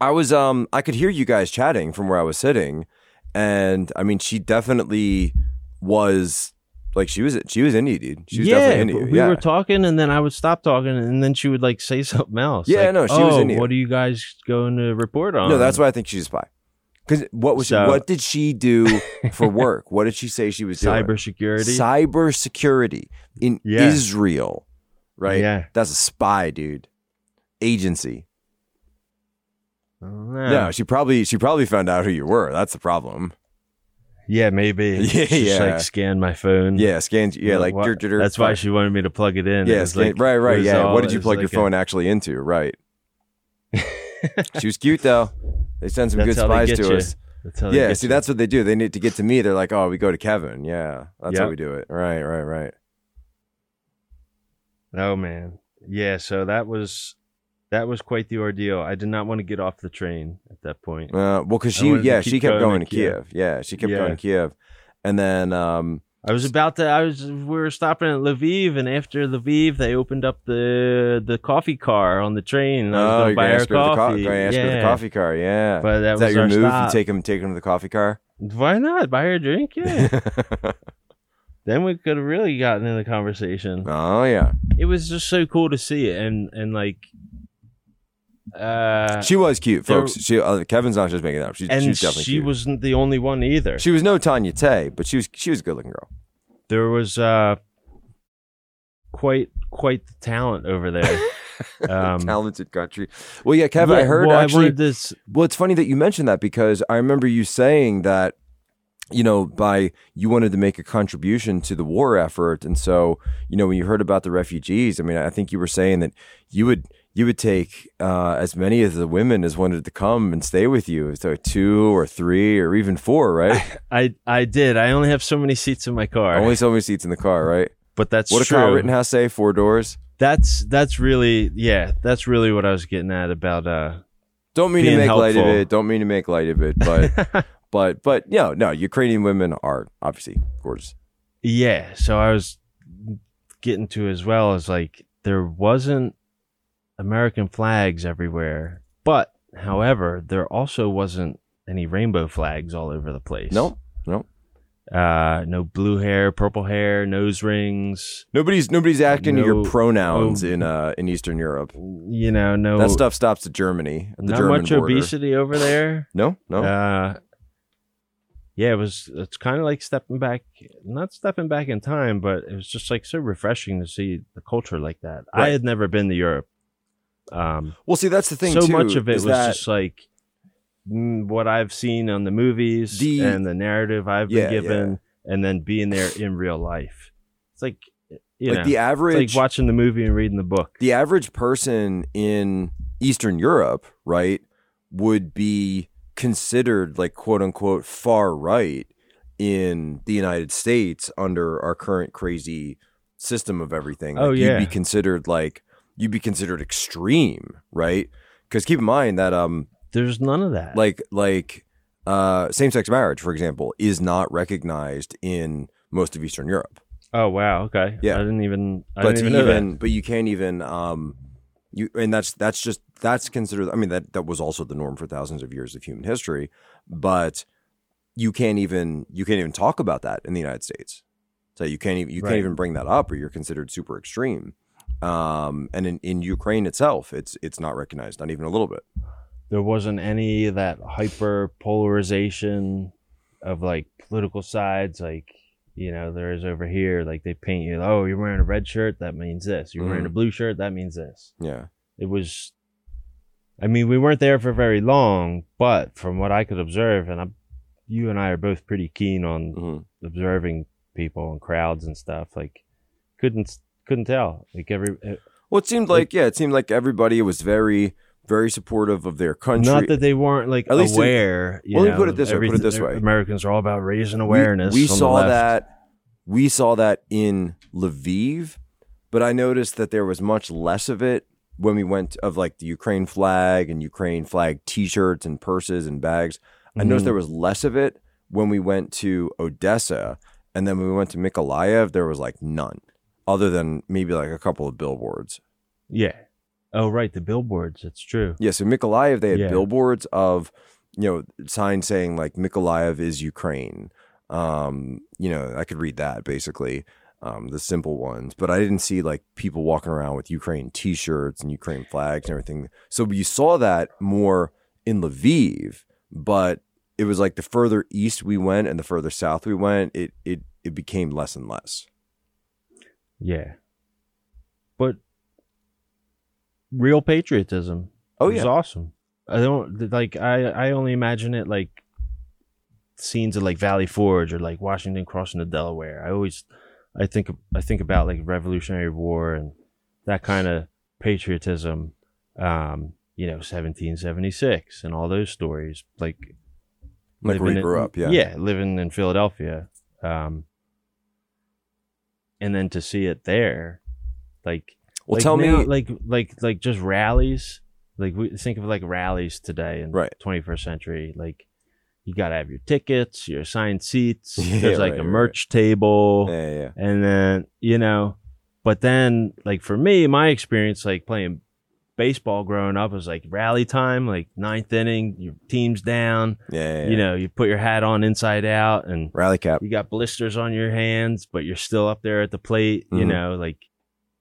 I was um I could hear you guys chatting from where I was sitting and I mean she definitely was like she was she was you, dude. She was yeah, definitely you. we yeah. were talking, and then I would stop talking, and then she would like say something else. Yeah, like, no, she was "Oh, into you." What are you guys going to report on? no, that's why I think she's a spy. Cuz what was So- she, what did she do for work? what did she say she was doing? cybersecurity. Cyber security in Yeah. Israel. Right? Yeah. That's a spy, dude. Agency. No, she probably she probably found out who you were. That's the problem. Yeah, maybe. Yeah, Just, yeah. like scan my phone. Yeah, scans. Yeah, like What- dur- dur- dur- that's why she wanted me to plug it in. Yeah, was scan- like- right, right. Yeah. all- what did you plug your like a- phone actually into? Right. she was cute though. They send some That's good spies to you. us. That's how they Yeah. See, you. that's what they do. They need to get to me. They're like, oh, we go to Kevin. Yeah, that's how we do it. Right, right, right. Oh man, yeah. So that was that was quite the ordeal. I did not want to get off the train at that point. Uh, well, because she, yeah, she kept going going to Kiev. Kiev. Yeah, she kept Yeah. going to Kiev, and then um, I was about to. I was. We were stopping at Lviv, and after Lviv, they opened up the the coffee car on the train. I was oh, you're buy gonna her ask her to the co- coffee. gonna ask her the coffee car. Yeah, But that is that was your our move? stop. You take him, take him to the coffee car. Why not buy her a drink? Yeah. then we could have really gotten in the conversation. oh yeah, It was just so cool to see it, and and like, uh, she was cute, there- folks. She uh, Kevin's not just making it up. She's, and she's definitely she cute. wasn't the only one either. She was no Tanya Tay, but she was she was a good looking girl. there was uh quite quite the talent over there. Um, Talented country. Well, yeah, Kevin, I heard well, I actually. wanted this. well, it's funny that you mentioned that because I remember you saying that, you know, by you wanted to make a contribution to the war effort, and so you know when you heard about the refugees, I mean, I think you were saying that you would you would take uh, as many of the women as wanted to come and stay with you, so two or three or even four, right? I I did. I only have so many seats in my car, Only so many seats in the car, right? but that's What a true. Kyle Rittenhouse say? Four doors. That's that's really yeah. That's really what I was getting at about uh. Don't mean to make light of it. Don't mean to make light of it, but but but no, no. Ukrainian women are obviously gorgeous. Yeah, so I was getting to as well as like there wasn't American flags everywhere, but however, there also wasn't any rainbow flags all over the place. No, no. Uh, no blue hair, purple hair, nose rings. Nobody's nobody's acting to your pronouns no- in uh in Eastern Europe. You know, no That stuff stops at Germany. At the not German much border. obesity over there. No, no. Uh, yeah, it was. It's kind of like stepping back, not stepping back in time, but it was just like so refreshing to see the culture like that. I had never been to Europe. Um, well, see, that's the thing. so too, much of it was that, just like what I've seen on the movies The- and the narrative I've Yeah, been given, and then being there in real life. It's like you like know, the average like watching the movie and reading the book. the average person in Eastern Europe, right, would be considered like quote unquote far right in the United States under our current crazy system of everything. Oh, Like, yeah. you'd be considered like you'd be considered extreme, right? Because keep in mind that um There's none of that. like like uh same sex marriage, for example, is not recognized in most of Eastern Europe. Oh wow, okay. Yeah. I didn't even I but didn't even even but you can't even um you and that's that's just that's considered i mean that that was also the norm for thousands of years of human history but you can't even you can't even talk about that in the united states so you can't even you Right. can't even bring that up or you're considered super extreme um and in, in ukraine itself it's it's not recognized not even a little bit there wasn't any of that hyper polarization of like political sides like you know there is over here like they paint you oh you're wearing a red shirt that means this you're wearing a Mhm. blue shirt that means this yeah it was i mean we weren't there for very long but from what i could observe and I'm, you and i are both pretty keen on Mhm. observing people and crowds and stuff like couldn't couldn't tell like every eh, well it seemed like yeah it seemed like everybody was very very supportive of their country Not that they weren't like At least in- aware. you Well, let me put it this way, put it this way. Americans are all about raising awareness. We, the saw that. We saw that in Lviv, but I noticed that there was much less of it when we went of like the Ukraine flag and Ukraine flag T-shirts and purses and bags. I noticed Mhm. there was less of it when we went to Odessa, and then when we went to Mykolaiv, there was like none, other than maybe like a couple of billboards. Yeah. Oh, right. The billboards. It's true. Yeah, so Mykolaiv, they had Yeah. billboards of, you know, signs saying like Mykolaiv is Ukraine. Um, you know, I could read that basically, um, the simple ones, but I didn't see like people walking around with Ukraine T-shirts and Ukraine flags and everything. So you saw that more in Lviv, but it was like the further east we went and the further south we went, it it it became less and less. Yeah. But real patriotism. Oh yeah, awesome. I don't like. I I only imagine it like scenes of like Valley Forge or like Washington crossing the Delaware. I always I think I think about like Revolutionary War and that kind of patriotism. Um, you know, 1776 and all those stories. Like like where living grew in- up. Yeah, yeah, living in Philadelphia. Um, and then to see it there, like Well, like tell now, me, like like like just rallies. Like we think of like rallies today in Right. 21st century. Like you gotta have your tickets, your assigned seats. Yeah, There's like right, a right. merch table, yeah, yeah, yeah. and then you know. But then, like for me, my experience, like playing baseball growing up, was like rally time, like ninth inning, your team's down. yeah, yeah, You know, you put your hat on inside out, and rally cap. you got blisters on your hands, but you're still up there at the plate. You Mhm. know, like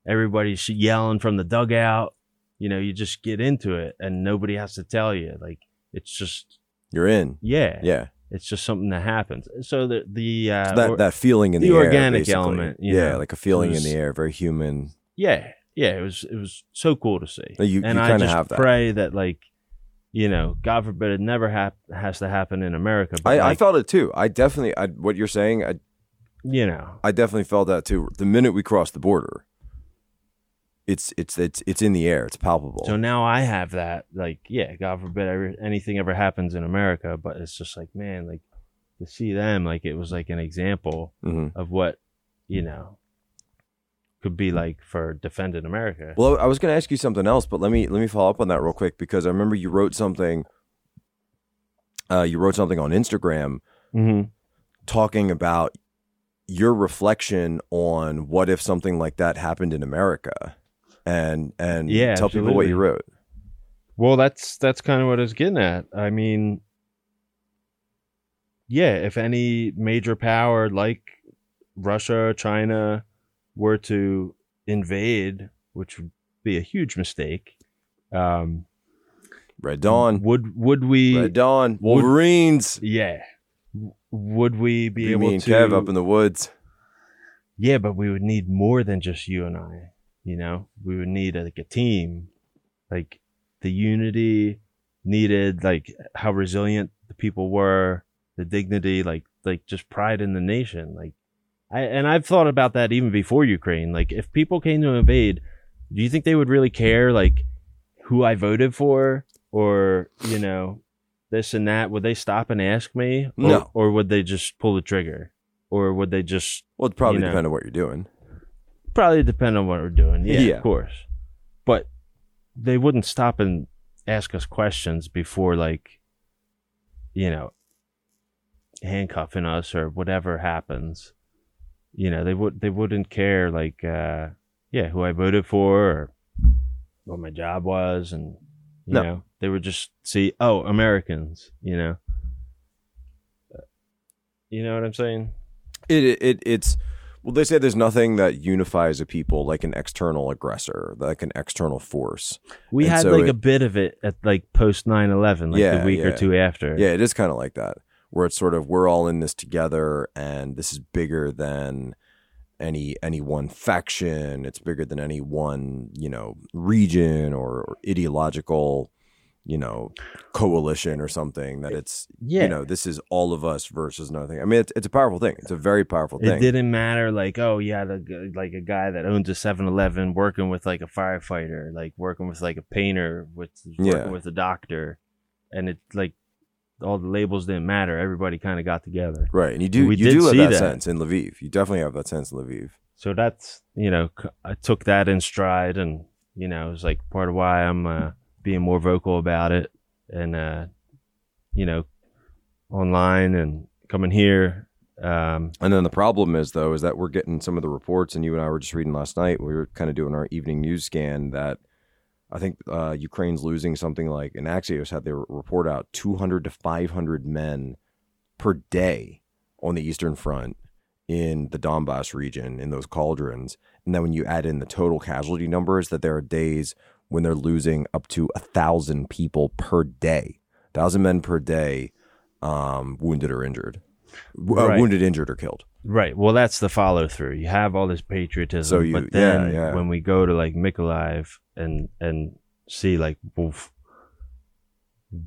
everybody's yelling from the dugout. You know, you just get into it, and nobody has to tell you. Like it's just You're in. yeah, Yeah. It's just something that happens. So the the uh, that or- that feeling in the, the air, organic basically. element, you yeah, know, like a feeling in the air, very human. yeah yeah it was it was so cool to see. Like, you- and I just have that. pray that like you know, God forbid it never hap- has to happen in America. But I, I felt it too. I definitely, I, what you're saying, I, you know, I definitely felt that too. The minute we crossed the border, it's it's it's it's in the air. It's palpable. So now I have that, like, yeah, God forbid ever, anything ever happens in America, but it's just like, man, like to see them, like it was like an example Mhm. of what, you know, could be like for defending America. Well, I was going to ask you something else, but let me let me follow up on that real quick because I remember you wrote something. Uh, you wrote something on Instagram hmm talking about your reflection on what if something like that happened in America, and and Yeah, tell people what you wrote. Well, that's that's kind of what I was getting at. I mean, yeah, if any major power like Russia, China were to invade, which would be a huge mistake, um, Red Dawn, would would we? Red Dawn, would- Wolverines. Yeah. Would we be You able me and to? Kev up in the woods. yeah, but we would need more than just you and I. You know, we would need like a team, like the unity needed, like how resilient the people were, the dignity, like like just pride in the nation. Like, I and I've thought about that even before Ukraine. Like, if people came to invade, do you think they would really care? Like, who I voted for, or you know, this and that? Would they stop and ask me? Or, No. Or would they just pull the trigger? Or would they just Well, it probably You know. depend on what you're doing. probably depend on what we're doing. Yeah, Yeah. of course. But they wouldn't stop and ask us questions before, like, you know, handcuffing us or whatever happens. You know, they would they wouldn't care like uh yeah, who I voted for or what my job was and you No. know, they would just see, oh, Americans, you know. You know what I'm saying? It, it it it's well they say there's nothing that unifies a people like an external aggressor, like an external force. We And had so like it- a bit of it at like post 9/11, like Yeah, the week or two after. Yeah, it is kind of like that, where it's sort of we're all in this together, and this is bigger than any any one faction. It's bigger than any one you know region or, or ideological you know coalition or something. That it's Yeah. you know this is all of us versus nothing. I mean, it's it's a powerful thing. It's a very powerful thing. It didn't matter, like, oh yeah, the, like a guy that owns a 7-Eleven working with like a firefighter, like working with like a painter, with working Yeah. with a doctor, and it's like all the labels didn't matter. Everybody kind of got together. Right, and you do We you do have see that, that. sense in Lviv. You definitely have that sense in Lviv. So that's you know, I took that in stride, and you know, it was like part of why I'm uh, being more vocal about it, and uh, you know, online and coming here. Um, And then the problem is though is that we're getting some of the reports, and you and I were just reading last night. We were kind of doing our evening news scan that I think uh, Ukraine's losing something like, and Axios had their report out, 200 to 500 men per day on the Eastern Front in the Donbass region in those cauldrons. And then when you add in the total casualty numbers, that there are days when they're losing up to a thousand people per day, thousand men per day, um, wounded or injured, W- uh, wounded, injured, or killed. Right. Well, that's the follow through. You have all this patriotism, So you- but then yeah, yeah. when we go to like Mykolaiv and and see like, oof,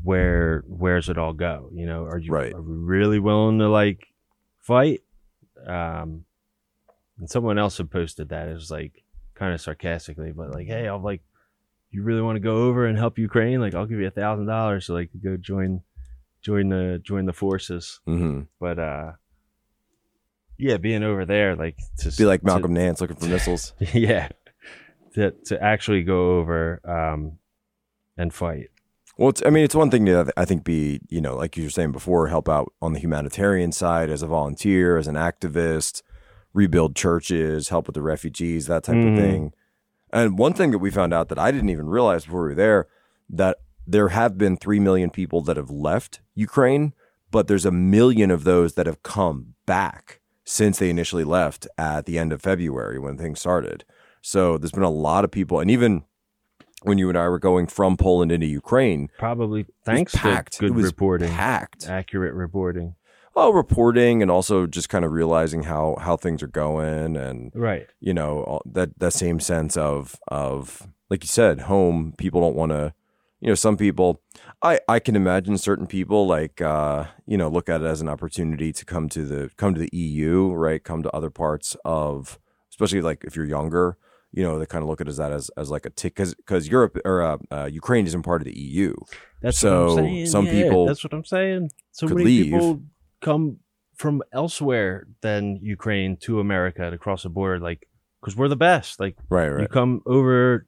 where where's it all go? You know, are you Right. are we really willing to like fight? Um, and someone else had posted that. It was like kind of sarcastically, but like, hey, I'll like, you really want to go over and help Ukraine? Like, I'll give you a thousand dollars to like go join join the join the forces hmm but uh yeah being over there like to Be like to- Malcolm Nance looking for missiles. yeah to to actually go over um and fight Well, it's, I mean, it's one thing to I think be you know like you were saying before, help out on the humanitarian side as a volunteer, as an activist, rebuild churches, help with the refugees, that type Mhm. of thing. And one thing that we found out that I didn't even realize before we were there that there have been three million people that have left Ukraine, but there's a million of those that have come back since they initially left at the end of February when things started. So there's been a lot of people, and even when you and I were going from Poland into Ukraine, probably thanks packed. to good reporting packed. accurate reporting Well, reporting and also just kind of realizing how how things are going, and right you know that that same sense of of like you said, home. People don't want to. You know, some people. I I can imagine certain people like uh, you know look at it as an opportunity to come to the come to the EU, right? Come to other parts of, especially like if you're younger. You know, they kind of look at it as that as, as like a tick because because Europe or uh, uh, Ukraine isn't part of the EU. that's So, what i'm saying some yeah, people that's what i'm saying so many leave. people come from elsewhere than ukraine to america to cross the border like because we're the best like Right, You come over,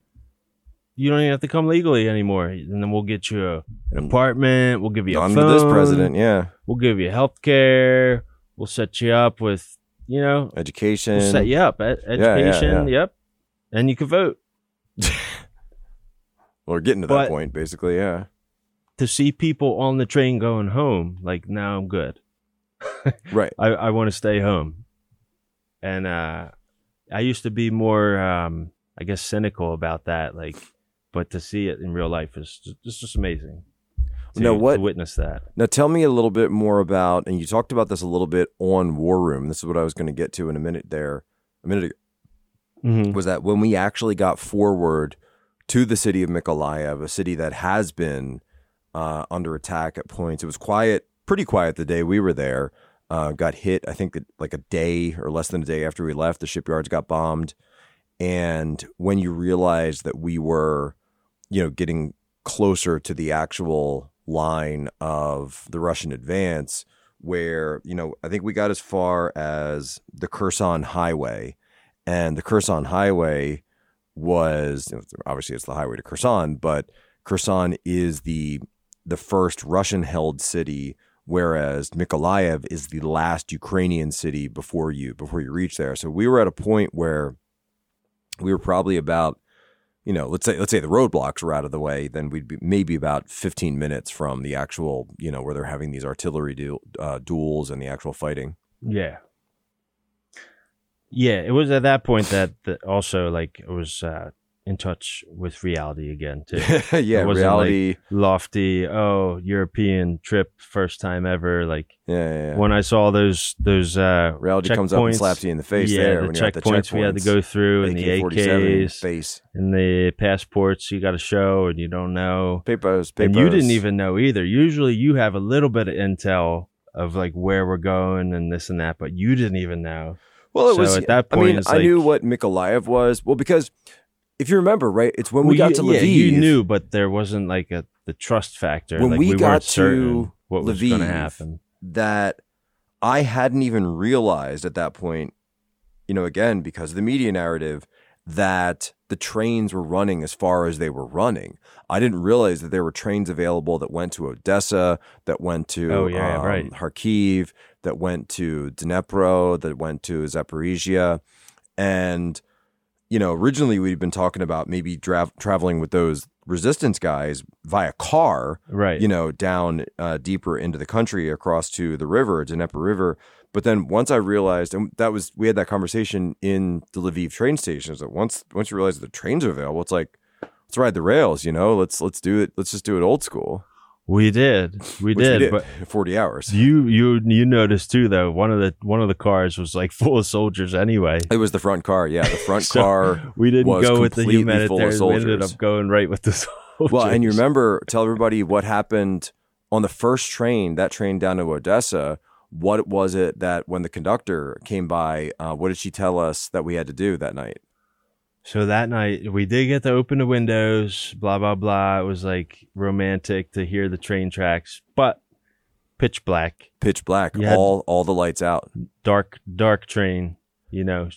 you don't even have to come legally anymore, and then we'll get you a, an Mm. apartment. We'll give you a On phone. this president, yeah. We'll give you health care. We'll set you up with, you know, Education. we'll set you up at Yeah, yeah, education. yeah. Yep, and you can vote. Well, we're getting to that point, basically, yeah. To see people on the train going home, like now I'm good. Right. I, I want to stay home. And uh, I used to be more, um, I guess, cynical about that. Like, but to see it in real life is just, it's just amazing. To, Now, what- to witness that? Now, tell me a little bit more about, and you talked about this a little bit on War Room. This is what I was going to get to in a minute there. A minute ago, Mm-hmm. was that when we actually got forward to the city of Mykolaiv, a city that has been uh, under attack at points. It was quiet, pretty quiet the day we were there. Uh, got hit, I think, like a day or less than a day after we left. The shipyards got bombed, and when you realize that we were, you know, getting closer to the actual line of the Russian advance, where you know, I think we got as far as the Kherson Highway, and the Kherson Highway was obviously it's the highway to Kherson, but Kherson is the the first Russian held city whereas Mykolaiv is the last Ukrainian city before you before you reach there. So we were at a point where we were probably about you know, let's say let's say the roadblocks were out of the way, then we'd be maybe about 15 minutes from the actual, you know, where they're having these artillery du- uh, duels and the actual fighting. Yeah. Yeah, it was at that point that, that also like it was uh, in touch with reality again too. yeah, reality. Lofty, oh, European trip, first time ever. Like yeah, yeah, yeah. when I saw those those uh, reality comes up and checkpoints, slaps you in the face yeah, there the when you're at the checkpoints we had to go through, and the AK-47 in the AKs, face. and the passports you got to show, and you don't know. Papers, papers. And you didn't even know either. Usually, you have a little bit of intel of like where we're going and this and that, but you didn't even know. Well, it So was at that point. I mean, I knew what Mykolaiv was. Well, because if you remember, right, it's when we Well, got you, to yeah, Lviv. you knew, but there wasn't like a the trust factor. When like, we we, got to what was going to Lviv, happen. that I hadn't even realized at that point, you know, again, because of the media narrative, that the trains were running as far as they were running. I didn't realize that there were trains available that went to Odessa, that went to Oh, yeah, um, right. Kharkiv, that went to Dnipro, that went to Zaporizhia. And, you know, originally we'd been talking about maybe dra- traveling with those resistance guys via car Right. you know, down uh, deeper into the country across to the river, Dnieper River. But then once I realized, and that was we had that conversation in the Lviv train stations. That once once you realize that the trains are available, it's like let's ride the rails. You know, let's let's do it. Let's just do it old school. We did. We Which did. But forty hours. you you you noticed too though. One of the one of the cars was like full of soldiers anyway. It was the front car. Yeah, the front So, car. We didn't go with the completely full of humanitarian. We ended up going right with the soldiers. Well, and you remember, tell everybody what happened on the first train, that train down to Odessa. What was it that when the conductor came by, uh, what did she tell us that we had to do that night? So that night we did get to open the windows, blah blah blah. It was like romantic to hear the train tracks, but pitch black, Pitch black, You all all the lights out. dark dark train, you know.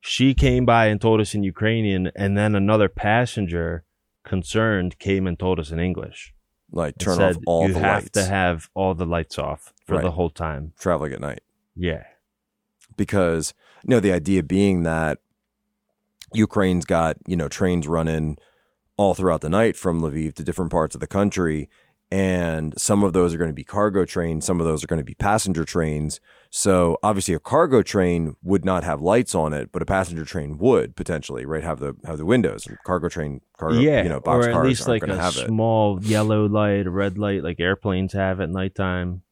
She came by and told us in Ukrainian and then another passenger concerned came and told us in English. Like turn said, off all you the have lights. to have all the lights off for Right. the whole time. traveling at night Yeah. because you know the idea being that Ukraine's got you know trains running all throughout the night from Lviv to different parts of the country. And some of those are going to be cargo trains, some of those are going to be passenger trains. So obviously, a cargo train would not have lights on it, but a passenger train would potentially, right? Have the have the windows. Cargo train, cargo, yeah, you know, box or at cars least like going to a have it. small yellow light, red light, like airplanes have at nighttime,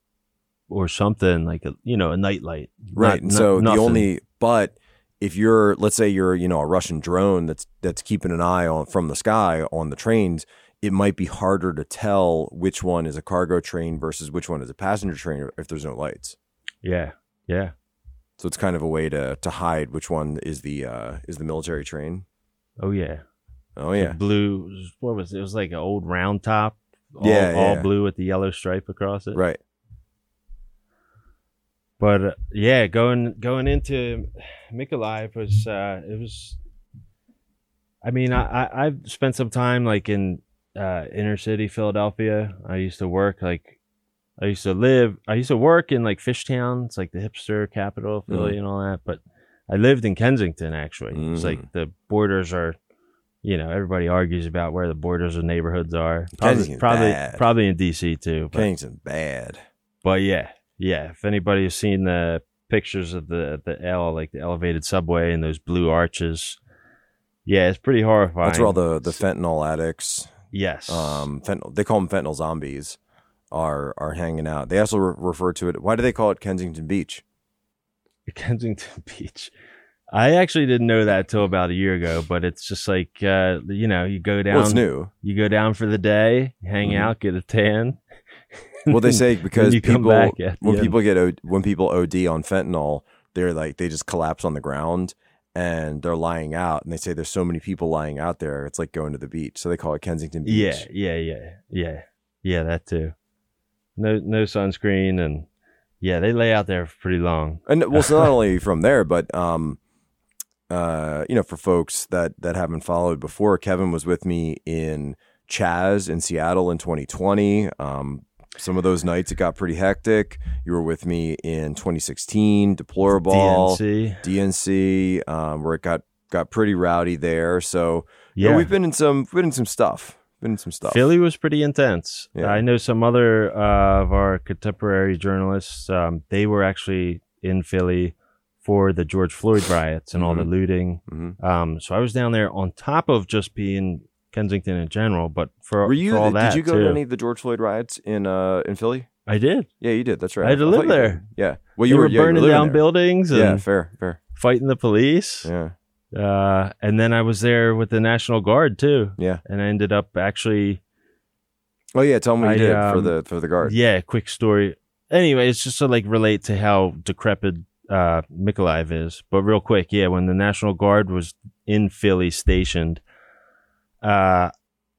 or something like a you know a night light. right Not- and no- so the only but if you're let's say you're you know a russian drone that's that's keeping an eye on from the sky on the trains it might be harder to tell which one is a cargo train versus which one is a passenger train if there's no lights yeah, yeah, so it's kind of a way to to hide which one is the uh is the military train oh yeah, oh The yeah blue. What was it? It was like an old round top. All, Yeah, all blue with the yellow stripe across it. right But uh, yeah, going going into Mykolaiv was uh, it was. I mean, I, I I've spent some time like in uh, inner city Philadelphia. I used to work like I used to live. I used to work in like Fishtown. It's like the hipster capital of Philly and all that. But I lived in Kensington actually. It's Mm. like the borders are. You know, everybody argues about where the borders of neighborhoods are. Probably, Kensington's probably, bad. probably in DC too. But Kensington's bad but yeah, yeah. If anybody has seen the pictures of the the L, like the elevated subway and those blue arches, yeah, it's pretty horrifying. that's where all the the fentanyl addicts yes, um fentanyl they call them fentanyl zombies are are hanging out they also re- refer to it why do they call it kensington beach Kensington Beach. I actually didn't know that till about a year ago, but it's just like uh, you know, you go down, well it's new you go down for the day, hang Mhm. out, get a tan. Well, they say because come people back the when end. people get O- when people OD on fentanyl, they're like they just collapse on the ground and they're lying out, and they say there's so many people lying out there, it's like going to the beach, so they call it Kensington Beach. Yeah, yeah, yeah, yeah, yeah. That too. No, no sunscreen, and yeah, they lay out there for pretty long. and well, so not only from there, but um, uh, you know, for folks that that haven't followed before, Kevin was with me in Chaz in Seattle in 2020. Um, some of those nights it got pretty hectic. You were with me in 2016, Deplorable, DNC. DNC, um, where it got got pretty rowdy there. So you know, Yeah. we've been in some been in some stuff. Been in some stuff. Philly was pretty intense. Yeah. I know some other uh, of our contemporary journalists. Um, they were actually in Philly for the George Floyd riots and all the looting. Mhm. Um, so I was down there on top of just being Kensington in general, but for, all that. Were you? for all that did you go too. to any of the George Floyd riots in uh in Philly? I did. Yeah, you did. That's right. I had to thought live you did. there. Yeah. Well, you were, were, yeah, you were burning down there. buildings and Yeah, fair, fair. fighting the police. Yeah, Uh, and then I was there with the National Guard too, yeah. and I ended up actually Oh yeah, tell me what you I, did for um, the for the guard. Yeah, quick story. Anyway, it's just to like relate to how decrepit uh Mykolaiv is. But real quick, yeah, when the National Guard was in Philly stationed, uh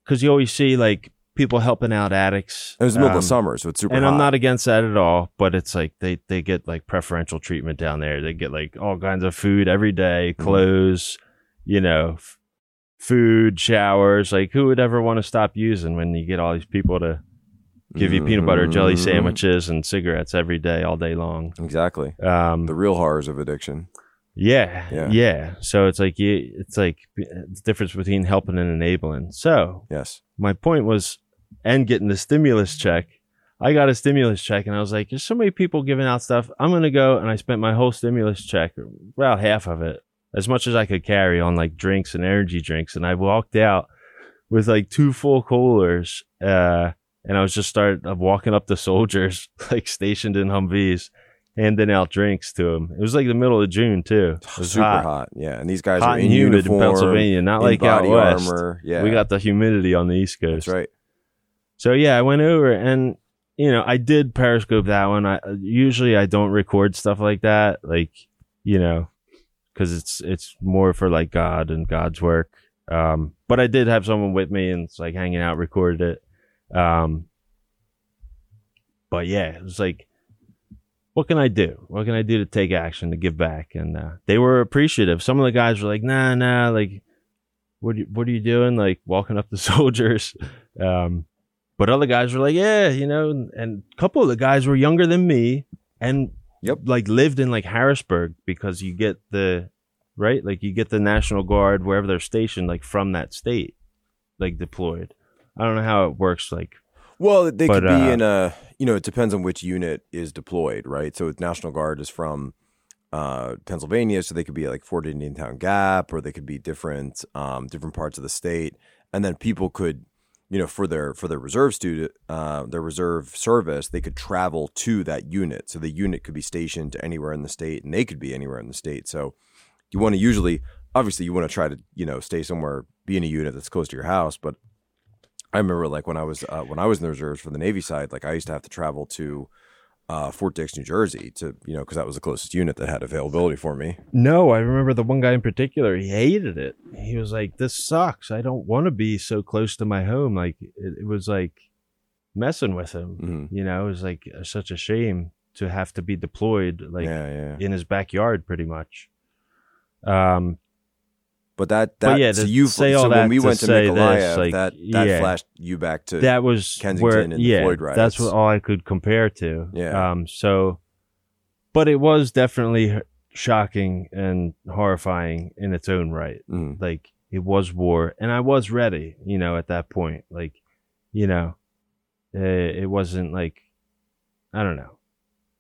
because you always see like people helping out addicts. It was the middle um, of summer, so it's super. and hot. I'm not against that at all, but it's like they they get like preferential treatment down there. They get like all kinds of food every day, Mhm. clothes, you know, f- food, showers. Like who would ever want to stop using when you get all these people to give you peanut butter jelly Mhm. sandwiches and cigarettes every day, all day long? Exactly. Um, The real horrors of addiction. Yeah, Yeah. yeah, So it's like you, it's like the difference between helping and enabling. So Yes. my point was, and getting the stimulus check. I got a stimulus check, and I was like, "There's so many people giving out stuff. I'm gonna go." And I spent my whole stimulus check, about half of it, as much as I could carry on like drinks and energy drinks. And I walked out with like two full coolers, uh, and I was just started walking up to soldiers like stationed in Humvees, handing out drinks to them. It was like the middle of June too. It was super hot, hot. Yeah, and these guys hot are and in humid uniform, in Pennsylvania, not in like out west. armor. Yeah, We got the humidity on the East Coast. that's right. So yeah, I went over and you know I did Periscope that one. I usually I don't record stuff like that, like you know, because it's it's more for like God and God's work. Um, but I did have someone with me and it's like hanging out, recorded it. Um, but yeah, it was like, what can I do? What can I do to take action to give back? And uh, they were appreciative. Some of the guys were like, nah, nah, like, what you, what are you doing? Like walking up the soldiers. Um, but other guys were like, yeah, you know, and a couple of the guys were younger than me and Yep. like lived in like Harrisburg because you get the right, like you get the National Guard wherever they're stationed, like from that state, like deployed. I don't know how it works. Like, Well, they But, could be uh, in a. You know, it depends on which unit is deployed, right? So, National Guard is from uh, Pennsylvania, so they could be like Fort Indiantown Gap, or they could be different, um, different parts of the state, and then people could, you know, for their for their reserve student, uh, their reserve service, they could travel to that unit. So the unit could be stationed anywhere in the state, and they could be anywhere in the state. So you want to usually, obviously, you want to try to, you know, stay somewhere, be in a unit that's close to your house, but I remember like when I was uh, when I was in the reserves for the Navy side, like I used to have to travel to uh, Fort Dix, New Jersey, to you know because that was the closest unit that had availability for me. no, I remember the one guy in particular, he hated it. He was like, this sucks. I don't want to be so close to my home. Like, it, it was like messing with him. hmm You know, it was like uh, such a shame to have to be deployed like yeah, yeah. in his backyard pretty much. Um But that But that yeah, so you say so all when we went to Mykolaiv, like, that that yeah. flashed you back to that was Kensington where and the yeah, Floyd that's what all I could compare to. Yeah. Um so but it was definitely shocking and horrifying in its own right. Mhm. Like it was war and I was ready, you know, at that point. Like, you know, uh, it wasn't like I don't know.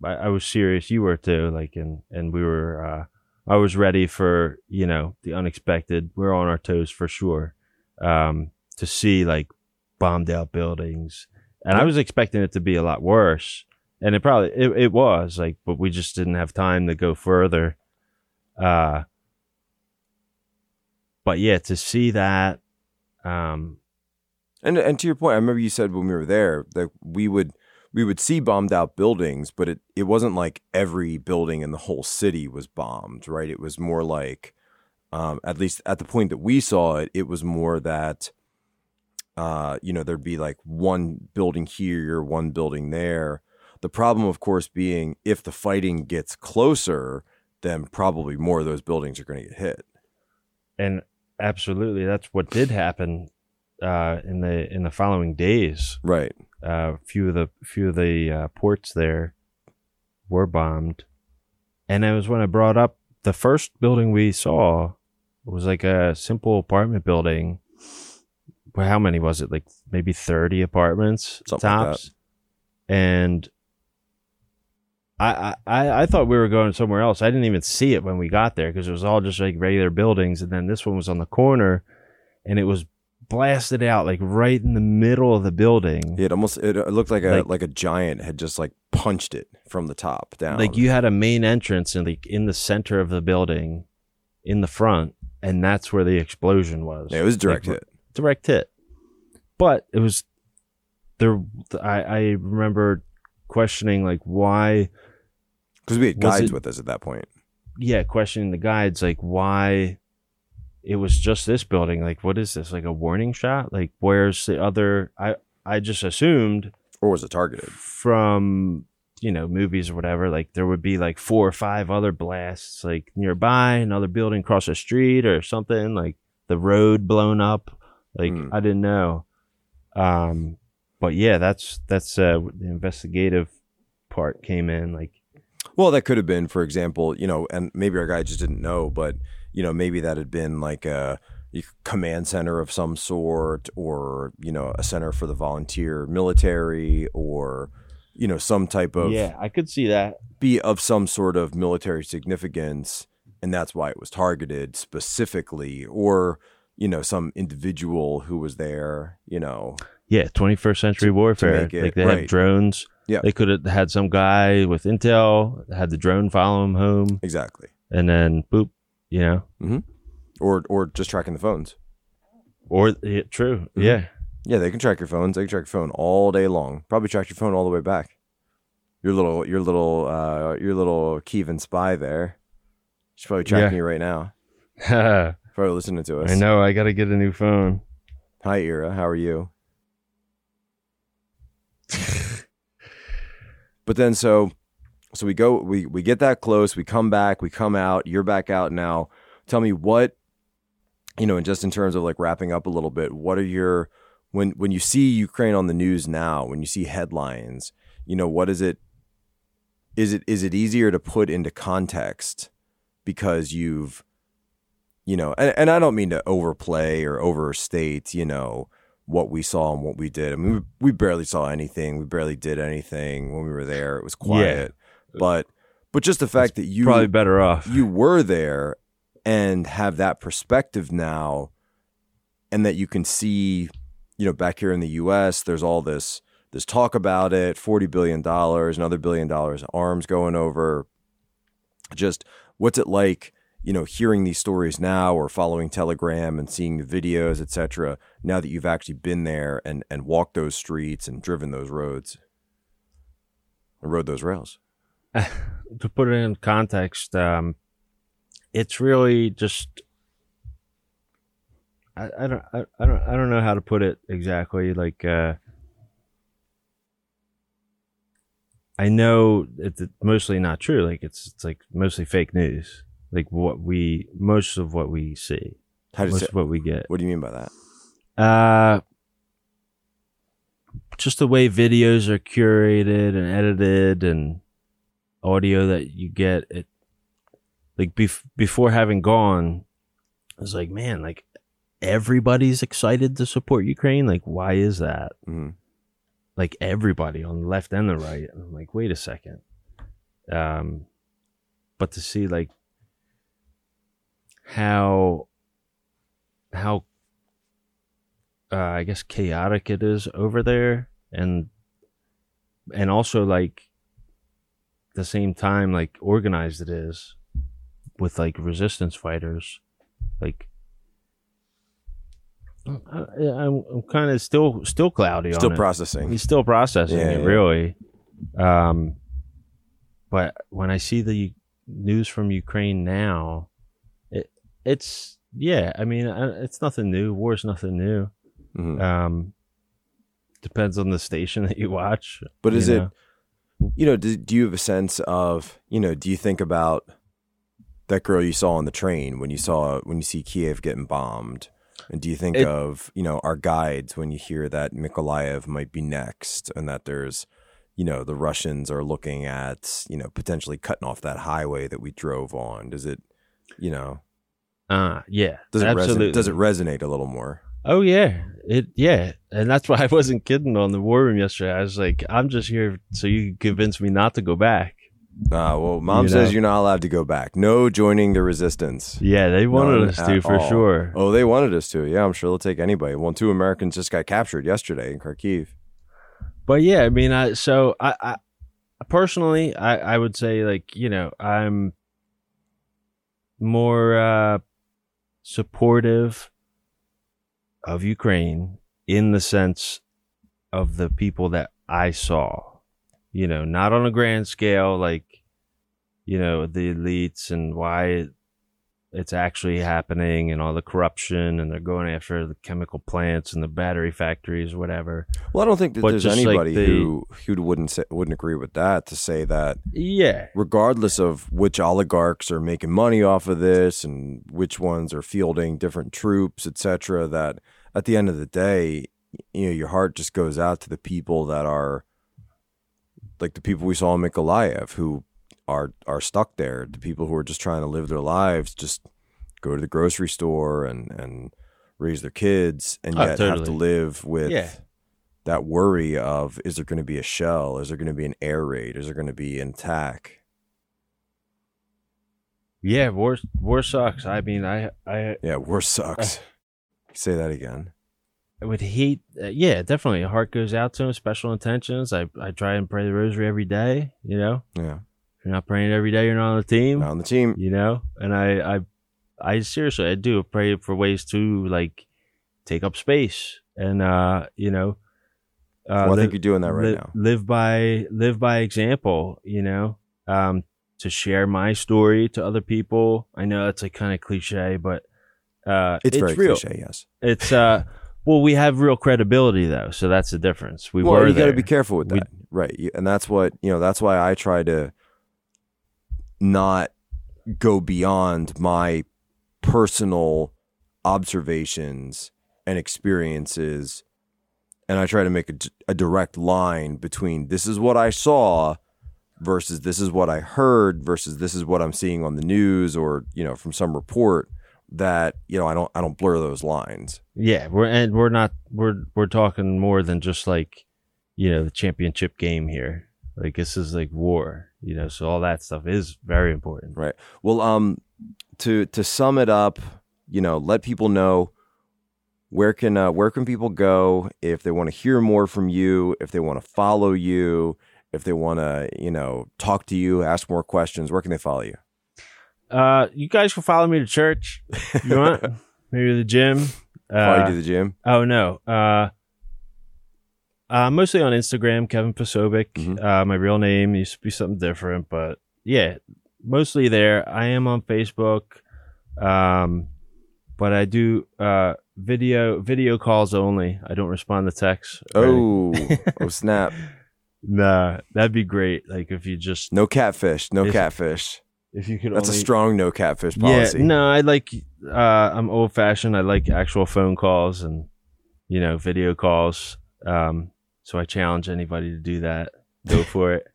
I, I was serious. You were too. Like, and and we were. uh I was ready for you know the unexpected. We are on our toes for sure. Um, to see like bombed out buildings, and I was expecting it to be a lot worse, and it probably it, it was like, but we just didn't have time to go further. Uh, but yeah, to see that, um, And and to your point, I remember you said when we were there that we would we would see bombed out buildings, but it, it wasn't like every building in the whole city was bombed, right? It was more like, um, at least at the point that we saw it, it was more that, uh, you know, there'd be like one building here, one building there. The problem, of course, being if the fighting gets closer, then probably more of those buildings are going to get hit. and absolutely, that's what did happen uh, in the in the following days. Right. Uh, a few of the few of the uh, ports there were bombed, and it was when I brought up the first building we saw was like a simple apartment building. Well, how many was it? Like maybe thirty apartments Something like tops, and I, I I thought we were going somewhere else. I didn't even see it when we got there because it was all just like regular buildings, and then this one was on the corner, and it was blasted out like right in the middle of the building. It almost it, looked like a Like- like, a giant had just like punched it from the top down. Like you had a main entrance in like in the center of the building, in the front, and that's where the explosion was. Yeah, it was direct Like, hit. direct hit. But it was there. I I remember questioning like why Because we had guides it- with us at that point. yeah, questioning the guides, like why it was just this building. Like, what is this? Like a warning shot? Like, where's the other? I I just assumed Or was it targeted? from you know movies or whatever, like there would be like four or five other blasts like nearby, another building across the street or something, like the road blown up. Like Hmm. I didn't know. Um, but yeah, that's that's uh, the investigative part came in. Like Well, that could have been, for example, you know, and maybe our guy just didn't know, but you know, maybe that had been like a, a command center of some sort, or you know, a center for the volunteer military, or you know, some type of yeah, I could see that. be of some sort of military significance, and that's why it was targeted specifically, or you know, some individual who was there, you know, Yeah, 21st century warfare. make it- like they right. have drones. Yeah. They could have had some guy with intel, had the drone follow him home, exactly, and then boop, you know. or or just tracking the phones. Or yeah, true. Mhm. Yeah. Yeah, they can track your phones. They can track your phone all day long. Probably track your phone all the way back. Your little, your little, uh, your little Kievan spy there. She's probably tracking you right now. Probably listening to us. I know. I got to get a new phone. Hi, Ira. How are you? but then, so, so we go, we we get that close. We come back. We come out. You're back out now. Tell me what, you know, and just in terms of like wrapping up a little bit. What are your when when you see Ukraine on the news now? When you see headlines, you know, what is it? Is it is it easier to put into context because you've you know, and, and I don't mean to overplay or overstate, you know, what we saw and what we did. I mean, we, we barely saw anything. We barely did anything when we were there. It was quiet, but but just the fact that you Probably better off. you were there and have that perspective now, and that you can see, you know, back here in the U.S. There's all this this talk about it, forty billion dollars, another billion dollars, arms going over. Just what's it like? you know, hearing these stories now or following Telegram and seeing the videos, etc. Now that you've actually been there and and walked those streets and driven those roads, and rode those rails. to put it in context, um, it's really just. I, I don't I, I don't I don't know how to put it exactly. Like uh, I know it's mostly not true. Like it's it's like mostly fake news. Like what we most of what we see, How most it? of what we get. What do you mean by that? Uh, just the way videos are curated and edited and audio that you get it like bef- before having gone I was like man like everybody's excited to support Ukraine? Like why is that? Hmm like everybody on the left and the right. And I'm like wait a second. Um but to see like how how uh, I guess chaotic it is over there and and also like the same time like organized it is with like resistance fighters like I, I'm, I'm kind of still still cloudy Still on it. processing. He's still processing Yeah, it, yeah. really. Um, but when I see the news from Ukraine now, it it's yeah. I mean, it's nothing new. War's nothing new. Mhm. Um, depends on the station that you watch. But is you it, know? You know, do, do you have a sense of, you know, do you think about that girl you saw on the train when you saw when you see Kiev getting bombed, And do you think It- of, you know, our guides when you hear that Mykolaiv might be next and that there's, you know, the Russians are looking at, you know, potentially cutting off that highway that we drove on? Does it, you know, Uh, yeah, does it absolutely. resonate, does it resonate a little more? Oh yeah, it yeah, and that's why I wasn't kidding on the war room yesterday. I was like, I'm just here so you can convince me not to go back. Uh, well, mom You says know. you're not allowed to go back. No joining the resistance. Yeah, they wanted None us to for all. sure. Oh, they wanted us to. Yeah, I'm sure they'll take anybody. Well, two Americans just got captured yesterday in Kharkiv. But yeah, I mean, I so I, I personally, I I would say like you know I'm more uh supportive of Ukraine in the sense of the people that I saw. You know, not on a grand scale like you know the elites and why it's actually happening and all the corruption and they're going after the chemical plants and the battery factories whatever. Well, I don't think that But there's just like anybody the- who who wouldn't say, wouldn't agree with that to say that Yeah. regardless of which oligarchs are making money off of this and which ones are fielding different troops, etc., that at the end of the day, you know, your heart just goes out to the people that are like the people we saw in Mykolaiv who are are stuck there, the people who are just trying to live their lives, just go to the grocery store and and raise their kids and Oh, yet have to live with Yeah. that worry of is there going to be a shell? Is there going to be an air raid? Is there going to be an attack? Yeah, war war sucks. I mean, I I Yeah, war sucks. Say that again. I would hate. Uh, yeah, definitely. Heart goes out to him. Special intentions. I I try and pray the rosary every day. You know, Yeah, you're not praying every day, you're not on the team. not on the team. You know, and I I I seriously I do pray for ways to like take up space and uh you know. Uh, well, I live- think you're doing that right li- now. live by live by example you know um to share my story to other people i know it's like kind of cliche but uh It's, very real cliche, yes. it's uh well we have real credibility though so that's the difference we well, were you got to be careful with We- that, right? And that's what you know. That's why I try to not go beyond my personal observations and experiences, and I try to make a direct line between this is what I saw versus this is what I heard versus this is what I'm seeing on the news or you know from some report. That you know, I don't I don't blur those lines. yeah we're and we're not we're we're talking more than just like you know the championship game here like this is like war you know so all that stuff is very important Right. Well, um, to to sum it up, you know, let people know where can uh, where can people go if they want to hear more from you, if they want to follow you, if they want to, you know, talk to you, ask more questions. Where can they follow you? uh you guys can follow me to church you want maybe the gym uh, to the gym. Oh no. Uh, uh, mostly on Instagram, Kevin Posobiec. Mhm. Uh, my real name used to be something different, but yeah, mostly there. I am on Facebook, um, but I do uh, video video calls only. I don't respond to texts. Oh, oh snap! nah, that'd be great. Like if you just No catfish. No If- catfish. if you could That's a strong no catfish policy. Yeah, no, I like. Uh, I'm old fashioned. I like actual phone calls and you know video calls. Um, so I challenge anybody to do that. Go for it.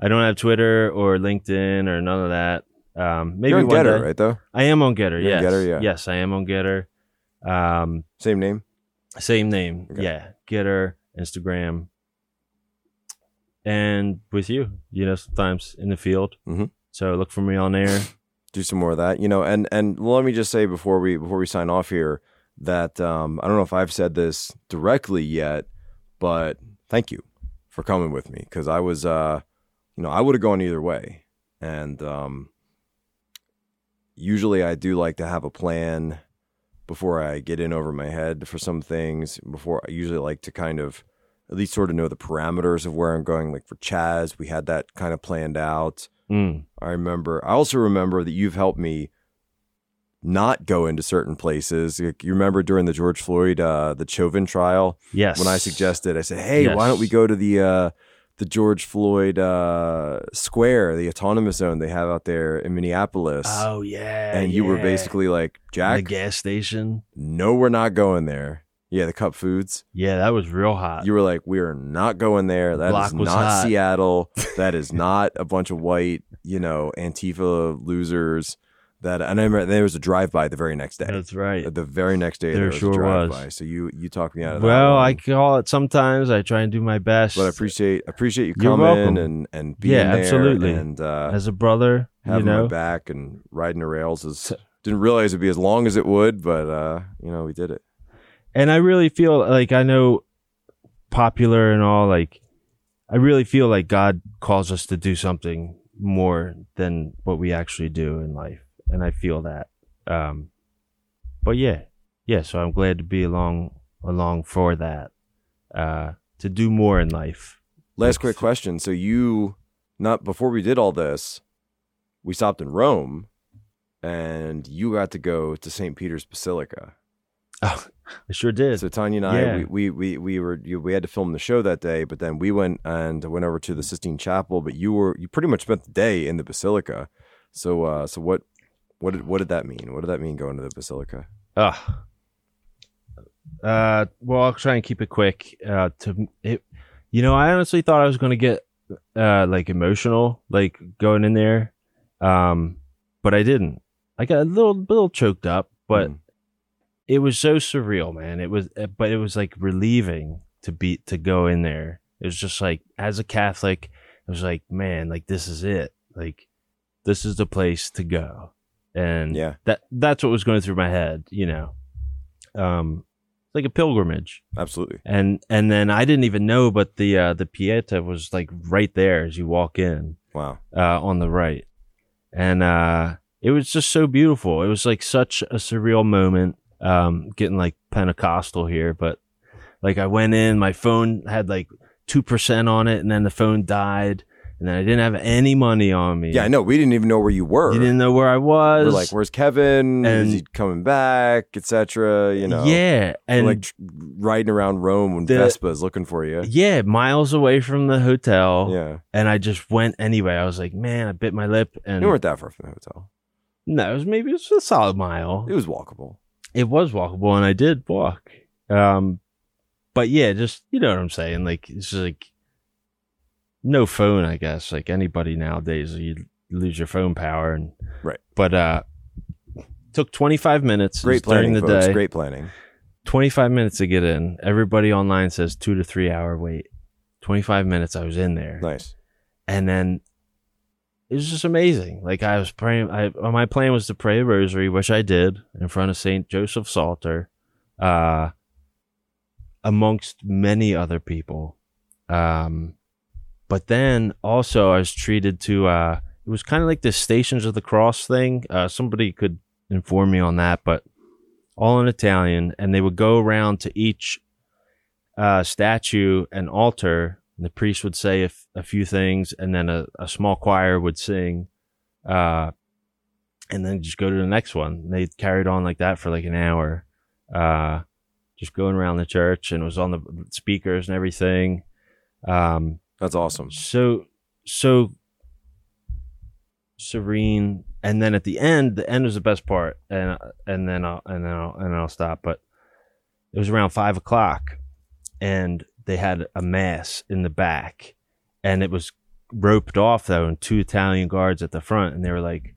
I don't have Twitter or LinkedIn or none of that. Um, maybe You're on Gettr, day. right? Though I am on Gettr. You're on Gettr, yeah. yes, I am on Gettr. Um, same name. same name. Okay. Yeah, Gettr, Instagram, and with you. You know, sometimes in the field. Mhm. So look for me on there. do some more of that you know and and let me just say before we before we sign off here that um i don't know if i've said this directly yet but thank you for coming with me because i was uh you know i would have gone either way and um usually i do like to have a plan before i get in over my head for some things before i usually like to kind of at least sort of know the parameters of where i'm going like for chaz we had that kind of planned out Mm. I remember. I also remember that you've helped me not go into certain places. You remember during the George Floyd, uh, the Chauvin trial, Yes. when I suggested, I said, "Hey, why don't we go to the uh, the George Floyd uh, Square, the autonomous zone they have out there in Minneapolis. Oh yeah. and you were basically like, the Jack, gas station. no, we're not going there. Yeah, the Cup Foods. Yeah, that was real hot. You were like, we are not going there. That is block was not hot. Seattle. that is not a bunch of white, you know, Antifa losers. That and I remember there was a drive by the very next day. That's right. The very next day There there, was sure a drive by. So you you talked me out of that. Well, one. I call it sometimes. I try and do my best. but I appreciate appreciate you You're coming welcome. and and being Yeah, there absolutely. and uh, as a brother, you having know. my back and riding the rails is didn't realize it'd be as long as it would, but uh, you know we did it. and I really feel like I know popular and all like I really feel like God calls us to do something more than what we actually do in life and I feel that um but yeah yeah so I'm glad to be along along for that uh to do more in life Last Like- quick question. So you not before we did all this, we stopped in Rome, and you got to go to St. Peter's Basilica. oh I sure did So Tanya and I, Yeah. we, we we we were you, we had to film the show that day, but then we went and went over to the Sistine Chapel. But you were you pretty much spent the day in the Basilica. So uh, so what what did what did that mean? What did that mean going to the Basilica? Ugh. Uh, well, I'll try and keep it quick. Uh, to it, you know, I honestly thought I was going to get uh like emotional, like going in there, um, but I didn't. I got a little little choked up, but Mm. it was so surreal, man. It was, uh, but it was like relieving to be to go in there. It was just like as a Catholic, it was like, man, like this is it. Like this is the place to go, and yeah, that that's what was going through my head, you know. Um it's like a pilgrimage. absolutely. And and then I didn't even know but the uh the Pieta was like right there as you walk in Wow. uh on the right. And uh it was just so beautiful. It was like such a surreal moment um getting like Pentecostal here, but like I went in, my phone had like 2% on it and then the phone died and then I didn't have any money on me. Yeah, I know. We didn't even know where you were. You didn't know where I was. We're like, where's Kevin? And- Is he coming back? Etc. You know. yeah, We're and like tr- riding around Rome when The- Vespa is looking for you. yeah, miles away from the hotel. Yeah. And I just went anyway. I was like, man, I bit my lip, and You weren't that far from the hotel. no, it was maybe it was a solid mile. It was walkable. It was walkable, and I did walk. Um, but yeah, just you know what I'm saying. Like it's just like no phone, I guess. Like anybody nowadays, you lose your phone power, and Right. But uh, took 25 minutes. Great planning, during the folks. day. Great planning. 25 minutes to get in. Everybody online says two to three hour wait. 25 minutes, I was in there. Nice. And then it was just amazing. Like I was praying, I, my plan was to pray a rosary, which I did in front of St. Joseph's altar, uh, amongst many other people. Um, but then also I was treated to, uh, it was kind of like the Stations of the Cross thing. Uh, somebody could inform me on that, but all in Italian, and they would go around to each uh, statue and altar. And the priest would say a, f- a few things, and then a, a small choir would sing, uh, and then just go to the next one. They carried on like that for like an hour, uh, just going around the church, and it was on the speakers and everything. Um, That's awesome. so so serene and then at the end the end was the best part and and then i'll and then i'll and then i'll stop but it was around five o'clock and they had a mass in the back and it was roped off though and two italian guards at the front and they were like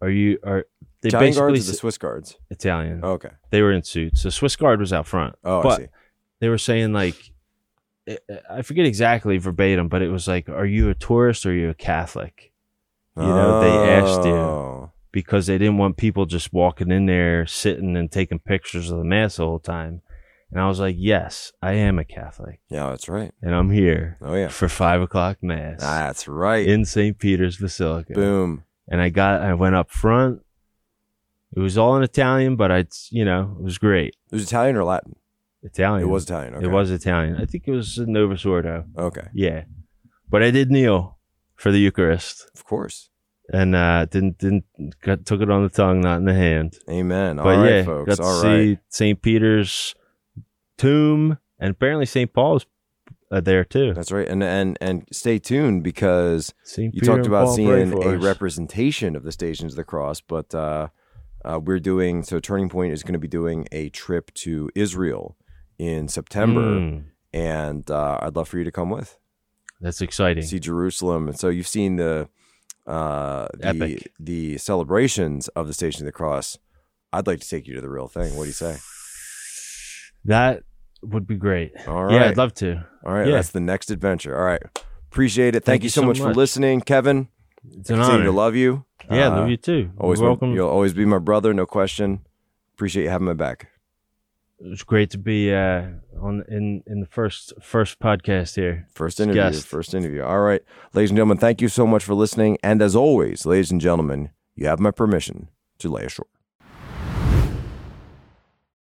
are you are they Italian basically the Swiss guards? italian Oh, okay. they were in suits the swiss guard was out front Oh, I But- see. they were saying like I- forget exactly verbatim, but it was like, "Are you a tourist or are you a Catholic?" you know, they asked you. Oh. Because they didn't want people just walking in there, sitting and taking pictures of the mass the whole time. And I was like, "Yes, I am a Catholic, Yeah, that's right. and I'm here Oh yeah, for five o'clock mass that's right. in St. Peter's Basilica." Boom. And I got, I went up front. It was all in Italian, but I, you know, it was great. It was Italian or Latin? Italian. It was Italian. Okay. It was Italian. I think it was Novus Ordo. Okay. Yeah, but I did kneel for the Eucharist Of course. and uh, didn't didn't got, took it on the tongue, not in the hand. Amen. But All right, yeah, folks. got to All see right. St. Peter's tomb and apparently St. Paul's uh, there too. That's right. And and and stay tuned because St. you Peter talked about seeing a us. representation of the Stations of the Cross, but uh, uh, we're doing so. Turning Point is going to be doing a trip to Israel in September, Mm, and uh, I'd love for you to come with. that's exciting. see Jerusalem. And so you've seen the uh, the Epic. the celebrations of the Station of the Cross. I'd like to take you to the real thing. What do you say? That would be great. All right, Yeah, I'd love to. all right. yeah. That's the next adventure. All right, appreciate it. Thank, Thank you so so much, for listening, Kevin. It's an honor. to love you. yeah, Uh, love you too. Always, You're welcome. you'll always be my brother, no question. Appreciate you having my back. It was great to be uh, on in in the first first podcast here. First interview. guest. First interview. All right, ladies and gentlemen, thank you so much for listening. And as always, ladies and gentlemen, you have my permission to lay ashore.